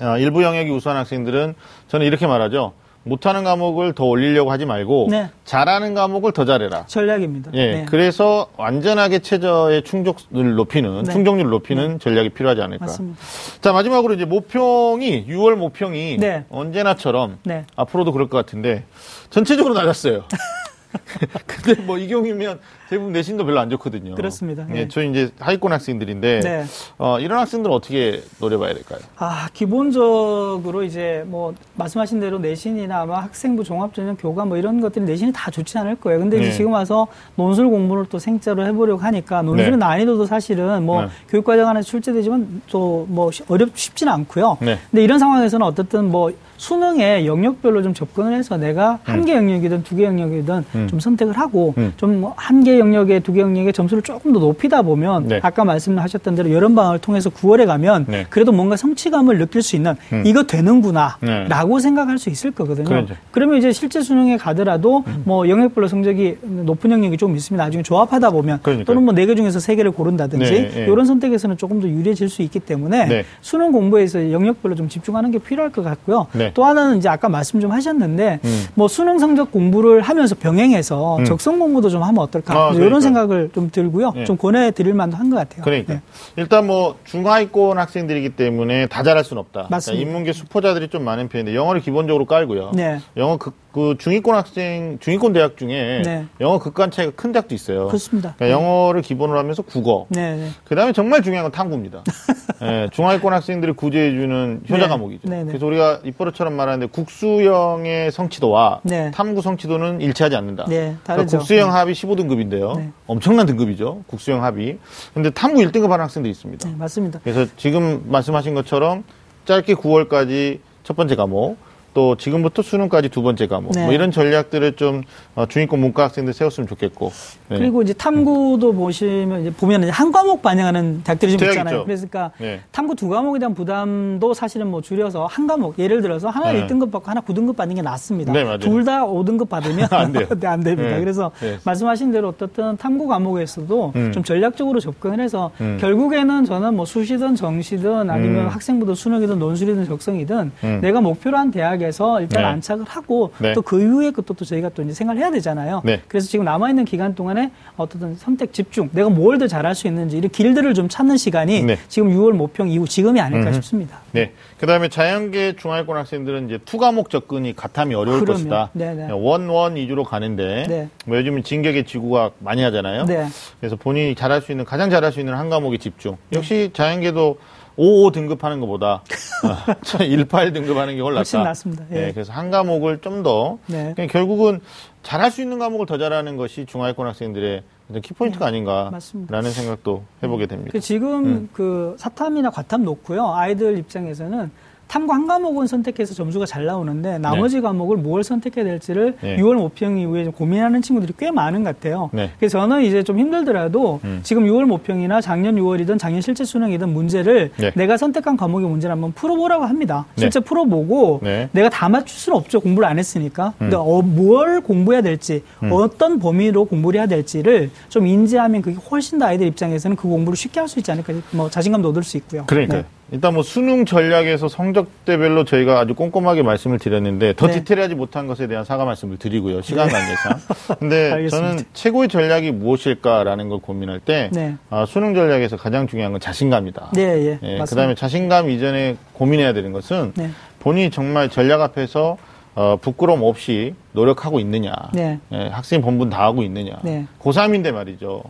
Speaker 1: 어, 일부 영역이 우수한 학생들은 저는 이렇게 말하죠. 못하는 과목을 더 올리려고 하지 말고
Speaker 2: 네.
Speaker 1: 잘하는 과목을 더 잘해라.
Speaker 2: 전략입니다.
Speaker 1: 예,
Speaker 2: 네.
Speaker 1: 그래서 완전하게 최저의 충족을 높이는
Speaker 2: 네.
Speaker 1: 충족률을 높이는 전략이 필요하지 않을까.
Speaker 2: 맞습니다.
Speaker 1: 자 마지막으로 이제 모평이 6월 모평이
Speaker 2: 네.
Speaker 1: 언제나처럼
Speaker 2: 네.
Speaker 1: 앞으로도 그럴 것 같은데 전체적으로 낮았어요. *laughs* *laughs* 근데 뭐 이 경우면 대부분 내신도 별로 안 좋거든요.
Speaker 2: 그렇습니다.
Speaker 1: 예,
Speaker 2: 네.
Speaker 1: 저 이제 하위권 학생들인데
Speaker 2: 네.
Speaker 1: 어, 이런 학생들 은 어떻게 노려봐야 될까요?
Speaker 2: 아, 기본적으로 이제 뭐 말씀하신 대로 내신이나 아마 학생부 종합전형 교과 뭐 이런 것들이 내신이 다 좋지 않을 거예요. 근데
Speaker 1: 네.
Speaker 2: 이제 지금 와서 논술 공부를 또 생짜로 해보려고 하니까 논술의
Speaker 1: 네.
Speaker 2: 난이도도 사실은 뭐
Speaker 1: 네.
Speaker 2: 교육과정 안에 출제되지만 또 뭐 어렵 쉽지는 않고요.
Speaker 1: 네.
Speaker 2: 근데 이런 상황에서는 어떻든 뭐 수능에 영역별로 좀 접근을 해서 내가 한개 영역이든 두 개 영역이든
Speaker 1: 음.
Speaker 2: 좀 선택을 하고
Speaker 1: 음.
Speaker 2: 좀한개 영역에 두개 영역의 점수를 조금 더 높이다 보면
Speaker 1: 네.
Speaker 2: 아까 말씀하셨던 대로 여름 방학을 통해서 9월에 가면
Speaker 1: 네.
Speaker 2: 그래도 뭔가 성취감을 느낄 수 있는
Speaker 1: 음.
Speaker 2: 이거 되는구나
Speaker 1: 네.
Speaker 2: 라고 생각할 수 있을 거거든요.
Speaker 1: 그렇죠.
Speaker 2: 그러면 이제 실제 수능에 가더라도
Speaker 1: 음.
Speaker 2: 뭐 영역별로 성적이 높은 영역이 좀 있으면 나중에 조합하다 보면
Speaker 1: 그러니까요.
Speaker 2: 또는 뭐 네 개 중에서 세 개를 고른다든지
Speaker 1: 네, 네.
Speaker 2: 이런 선택에서는 조금 더 유리해질 수 있기 때문에
Speaker 1: 네.
Speaker 2: 수능 공부에서 영역별로 좀 집중하는 게 필요할 것 같고요.
Speaker 1: 네. 네.
Speaker 2: 또 하나는 이제 아까 말씀 좀 하셨는데
Speaker 1: 음.
Speaker 2: 뭐 수능 성적 공부를 하면서 병행해서
Speaker 1: 음.
Speaker 2: 적성 공부도 좀 하면 어떨까
Speaker 1: 아,
Speaker 2: 이런
Speaker 1: 그러니까요.
Speaker 2: 생각을 좀 들고요.
Speaker 1: 네.
Speaker 2: 좀 권해드릴 만도 한 것 같아요.
Speaker 1: 그러니까
Speaker 2: 네.
Speaker 1: 일단 뭐 중하위권 학생들이기 때문에 다 잘할 수는 없다.
Speaker 2: 맞습니다.
Speaker 1: 그러니까 인문계 수포자들이 좀 많은 편인데 영어를 기본적으로 깔고요.
Speaker 2: 네.
Speaker 1: 영어 그, 그 중위권 학생 중위권 대학 중에
Speaker 2: 네.
Speaker 1: 영어 극간 차이가 큰 대학도 있어요.
Speaker 2: 그렇습니다.
Speaker 1: 그러니까 영어를 기본으로 하면서 국어.
Speaker 2: 네, 네.
Speaker 1: 그다음에 정말 중요한 건 탐구입니다. *laughs* 예, 중하위권 학생들이 구제해주는 효자
Speaker 2: 네.
Speaker 1: 과목이죠.
Speaker 2: 네, 네.
Speaker 1: 그래서 우리가 입버릇처럼 말하는데 국수형의 성취도와
Speaker 2: 네.
Speaker 1: 탐구 성취도는 일치하지 않는다.
Speaker 2: 네,
Speaker 1: 그러니까. 국수형 합이 15등급인데 요.
Speaker 2: 네.
Speaker 1: 엄청난 등급이죠. 국수형 합이. 근데 탐구 1등급 하는 학생도 있습니다.
Speaker 2: 네, 맞습니다.
Speaker 1: 그래서 지금 말씀하신 것처럼 짧게 9월까지 첫 번째 과목, 또 지금부터 수능까지 두 번째 과목,
Speaker 2: 네.
Speaker 1: 뭐 이런 전략들을 좀 어, 중위권 문과 학생들 세웠으면 좋겠고. 네.
Speaker 2: 그리고 이제 탐구도 보시면 이제 보면 한 과목 반영하는 대학들이 좀 있잖아요. 그러니까
Speaker 1: 네.
Speaker 2: 탐구 두 과목에 대한 부담도 사실은 뭐 줄여서 한 과목 예를 들어서 하나
Speaker 1: 네.
Speaker 2: 1등급 받고 하나 9등급 받는 게 낫습니다.
Speaker 1: 네.
Speaker 2: 둘다 5등급 받으면 *laughs*
Speaker 1: 안 돼요. *laughs*
Speaker 2: 네, 안 됩니다.
Speaker 1: 네.
Speaker 2: 그래서
Speaker 1: 네.
Speaker 2: 말씀하신 대로 어떻든 탐구 과목에서도
Speaker 1: 음.
Speaker 2: 좀 전략적으로 접근을 해서
Speaker 1: 음.
Speaker 2: 결국에는 저는 뭐 수시든 정시든 아니면
Speaker 1: 음.
Speaker 2: 학생부든 수능이든 논술이든 적성이든
Speaker 1: 음.
Speaker 2: 내가 목표로 한 대학 에서 일단
Speaker 1: 네.
Speaker 2: 안착을 하고
Speaker 1: 네.
Speaker 2: 또그 이후에 것도 또 저희가 또 이제 생각을 해야 되잖아요.
Speaker 1: 네.
Speaker 2: 그래서 지금 남아 있는 기간 동안에 어떻든 선택 집중, 내가 뭘 더 잘할 수 있는지 이런 길들을 좀 찾는 시간이
Speaker 1: 네.
Speaker 2: 지금 6월 모평 이후 지금이 아닐까
Speaker 1: 음흠.
Speaker 2: 싶습니다.
Speaker 1: 네. 그 다음에 자연계 중하위권 학생들은 이제 투과목 접근이 가탐이 어려울
Speaker 2: 그러면,
Speaker 1: 것이다. 원원 위주로 가는데,
Speaker 2: 네.
Speaker 1: 뭐 요즘 진격의 지구가 많이 하잖아요.
Speaker 2: 네.
Speaker 1: 그래서 본인이 잘할 수 있는, 가장 잘할 수 있는 한 과목에 집중. 역시 자연계도 55 등급하는 것보다 *laughs* 18 등급하는 게 훨씬 낫다.
Speaker 2: 낫습니다. 예.
Speaker 1: 네, 그래서 한 과목을 좀 더,
Speaker 2: 네.
Speaker 1: 그냥 결국은 잘할 수 있는 과목을 더 잘하는 것이 중하위권 학생들의 키포인트가 아닌가.
Speaker 2: 네. 맞습니다.
Speaker 1: 라는 생각도 해보게 됩니다.
Speaker 2: 그 지금
Speaker 1: 음.
Speaker 2: 그 사탐이나 과탐 놓고요. 아이들 입장에서는 탐구 한 과목은 선택해서 점수가 잘 나오는데 나머지 과목을 뭘 선택해야 될지를
Speaker 1: 네.
Speaker 2: 6월 모평 이후에 좀 고민하는 친구들이 꽤 많은 것 같아요.
Speaker 1: 네.
Speaker 2: 그래서 저는 이제 좀 힘들더라도
Speaker 1: 음.
Speaker 2: 지금 6월 모평이나 작년 6월이든 작년 실제 수능이든 문제를
Speaker 1: 네.
Speaker 2: 내가 선택한 과목의 문제를 한번 풀어보라고 합니다.
Speaker 1: 네.
Speaker 2: 실제 풀어보고
Speaker 1: 네.
Speaker 2: 내가 다 맞출 수는 없죠. 공부를 안 했으니까. 근데
Speaker 1: 음.
Speaker 2: 어, 뭘 공부해야 될지, 어떤 범위로 공부를 해야 될지를 좀 인지하면 그게 훨씬 더 아이들 입장에서는 그 공부를 쉽게 할 수 있지 않을까. 뭐 자신감도 얻을 수 있고요.
Speaker 1: 그러니까요.
Speaker 2: 네.
Speaker 1: 일단 뭐 수능 전략에서 성적대별로 저희가 아주 꼼꼼하게 말씀을 드렸는데 더
Speaker 2: 네.
Speaker 1: 디테일하지 못한 것에 대한 사과 말씀을 드리고요. 시간 관계상. 근데. *laughs* 저는 최고의 전략이 무엇일까라는 걸 고민할 때
Speaker 2: 네.
Speaker 1: 아, 수능 전략에서 가장 중요한 건 자신감이다.
Speaker 2: 네, 예.
Speaker 1: 예,
Speaker 2: 맞습니다.
Speaker 1: 그다음에 자신감 이전에 고민해야 되는 것은
Speaker 2: 네.
Speaker 1: 본인이 정말 전략 앞에서 어, 부끄러움 없이 노력하고 있느냐.
Speaker 2: 네.
Speaker 1: 예, 학생 본분 다 하고 있느냐.
Speaker 2: 네.
Speaker 1: 고3인데 말이죠.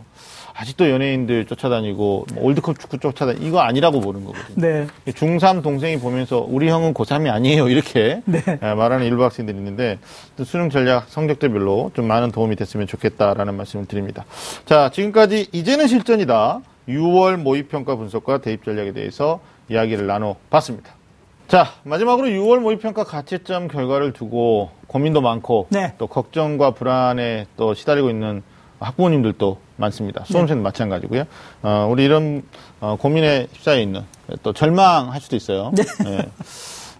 Speaker 1: 아직도 연예인들 쫓아다니고 뭐 올드컵 축구 쫓아다니 이거 아니라고 보는 거거든요.
Speaker 2: 네.
Speaker 1: 중3 동생이 보면서 우리 형은 고3이 아니에요. 이렇게
Speaker 2: 네.
Speaker 1: 예, 말하는 일부 학생들이 있는데 또 수능 전략 성적대별로 좀 많은 도움이 됐으면 좋겠다라는 말씀을 드립니다. 자, 지금까지 이제는 실전이다. 6월 모의평가 분석과 대입 전략에 대해서 이야기를 나눠봤습니다. 자, 마지막으로 6월 모의평가 가채점 결과를 두고 고민도 많고
Speaker 2: 네.
Speaker 1: 또 걱정과 불안에 또 시달리고 있는 학부모님들도 많습니다. 수험생도 마찬가지고요. 어, 우리 이런 어, 고민에 휩싸여 있는 또 절망할 수도 있어요.
Speaker 2: 네.
Speaker 1: 예.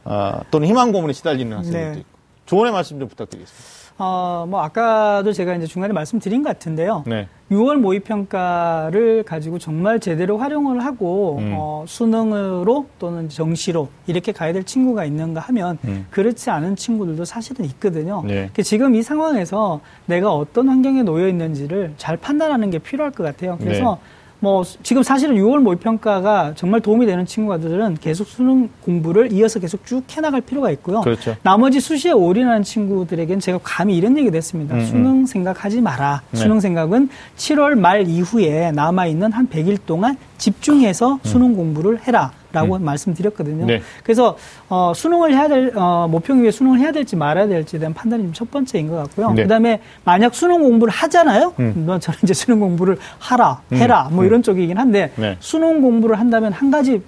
Speaker 1: 어, 또는 희망 고문에 시달리는 학생들도
Speaker 2: 네.
Speaker 1: 있고. 조언의 말씀 좀 부탁드리겠습니다.
Speaker 2: 어, 뭐 아까도 제가 이제 중간에 말씀드린 것 같은데요.
Speaker 1: 네.
Speaker 2: 6월 모의 평가를 가지고 정말 제대로 활용을 하고
Speaker 1: 음.
Speaker 2: 어, 수능으로 또는 정시로 이렇게 가야 될 친구가 있는가 하면
Speaker 1: 음.
Speaker 2: 그렇지 않은 친구들도 사실은 있거든요.
Speaker 1: 네.
Speaker 2: 그 지금 이 상황에서 내가 어떤 환경에 놓여 있는지를 잘 판단하는 게 필요할 것 같아요. 그래서
Speaker 1: 네.
Speaker 2: 뭐 지금 사실은 6월 모의평가가 정말 도움이 되는 친구들은 계속 수능 공부를 이어서 계속 쭉 해나갈 필요가 있고요.
Speaker 1: 그렇죠.
Speaker 2: 나머지 수시에 올인하는 친구들에겐 제가 감히 이런 얘기도 했습니다.
Speaker 1: 음,
Speaker 2: 수능 생각하지 마라.
Speaker 1: 네.
Speaker 2: 수능 생각은 7월 말 이후에 남아있는 한 100일 동안 집중해서 수능 공부를 해라. 라고 말씀드렸거든요.
Speaker 1: 음. 네.
Speaker 2: 그래서 어, 수능을 해야 될 어, 모평 위에 수능을 해야 될지 말아야 될지에 대한 판단이 좀 첫 번째인 것 같고요.
Speaker 1: 네.
Speaker 2: 그다음에 만약 수능 공부를 하잖아요.
Speaker 1: 음.
Speaker 2: 뭐 저는 이제 수능 공부를 하라, 해라, 뭐
Speaker 1: 음.
Speaker 2: 이런 쪽이긴 한데
Speaker 1: 네.
Speaker 2: 수능 공부를 한다면 한 가지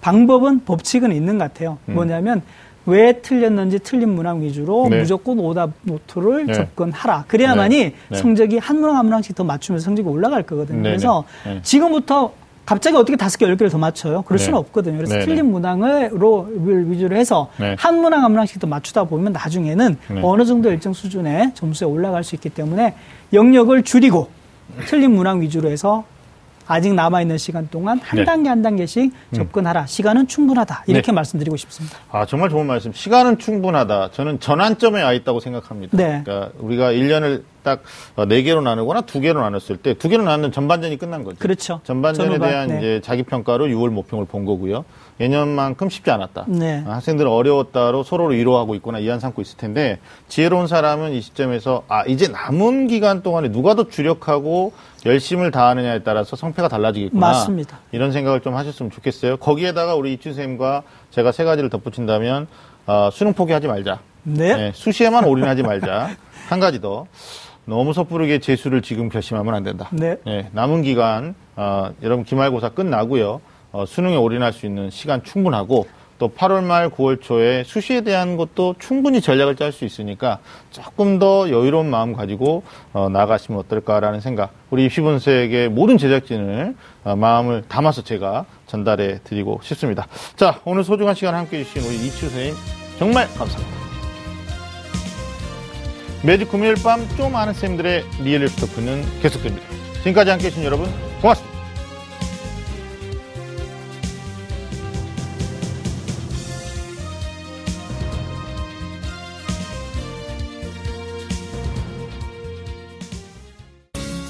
Speaker 2: 방법은 법칙은 있는 것 같아요.
Speaker 1: 음.
Speaker 2: 뭐냐면 왜 틀렸는지 틀린 문항 위주로
Speaker 1: 네.
Speaker 2: 무조건 오답 노트를
Speaker 1: 네.
Speaker 2: 접근하라. 그래야만이
Speaker 1: 네. 네.
Speaker 2: 성적이 한 문항 한 문항씩 더 맞추면서 성적이 올라갈 거거든요.
Speaker 1: 네,
Speaker 2: 그래서
Speaker 1: 네. 네.
Speaker 2: 지금부터 갑자기 어떻게 다섯 개, 열 개를 더 맞춰요? 그럴
Speaker 1: 네.
Speaker 2: 수는 없거든요. 그래서
Speaker 1: 네,
Speaker 2: 틀린 문항으로 위주로 해서
Speaker 1: 네.
Speaker 2: 한 문항 한 문항씩 더 맞추다 보면 나중에는
Speaker 1: 네.
Speaker 2: 어느 정도 일정 수준의 점수에 올라갈 수 있기 때문에 영역을 줄이고 틀린 문항 위주로 해서 아직 남아 있는 시간 동안 한
Speaker 1: 네.
Speaker 2: 단계 한 단계씩 접근하라. 시간은 충분하다. 이렇게
Speaker 1: 네.
Speaker 2: 말씀드리고 싶습니다.
Speaker 1: 아, 정말 좋은 말씀. 시간은 충분하다. 저는 전환점에 와 있다고 생각합니다.
Speaker 2: 네.
Speaker 1: 그러니까 우리가 1년을 딱 네 개로 나누거나 두 개로 나눴을 때 두 개로 나누면 전반전이 끝난 거죠.
Speaker 2: 그렇죠.
Speaker 1: 전반전에
Speaker 2: 전후반,
Speaker 1: 대한
Speaker 2: 네.
Speaker 1: 이제 자기 평가로 6월 모평을 본 거고요. 예년만큼 쉽지 않았다.
Speaker 2: 네.
Speaker 1: 아, 학생들은 어려웠다로 서로를 위로하고 있거나 이안 삼고 있을 텐데 지혜로운 사람은 이 시점에서 아 이제 남은 기간 동안에 누가 더 주력하고 열심을 다하느냐에 따라서 성패가 달라지겠구나.
Speaker 2: 맞습니다.
Speaker 1: 이런 생각을 좀 하셨으면 좋겠어요. 거기에다가 우리 이춘 쌤과 제가 세 가지를 덧붙인다면 어, 수능 포기하지 말자.
Speaker 2: 네.
Speaker 1: 네, 수시에만 올인하지 말자. *laughs* 한 가지 더. 너무 섣부르게 재수를 지금 결심하면 안 된다.
Speaker 2: 네.
Speaker 1: 남은 기간 어, 여러분 기말고사 끝나고요. 어, 수능에 올인할 수 있는 시간 충분하고 또 8월 말 9월 초에 수시에 대한 것도 충분히 전략을 짤 수 있으니까 조금 더 여유로운 마음 가지고 어, 나가시면 어떨까라는 생각. 우리 입시본색의 모든 제작진을 어, 마음을 담아서 제가 전달해 드리고 싶습니다. 자, 오늘 소중한 시간 함께 해 주신 우리 이추 선생님 정말 감사합니다. 매주 금요일 밤 좀 아는 쌤들의 real 뉴스 talk는 계속됩니다. 지금까지 함께 해 주신 여러분 고맙습니다.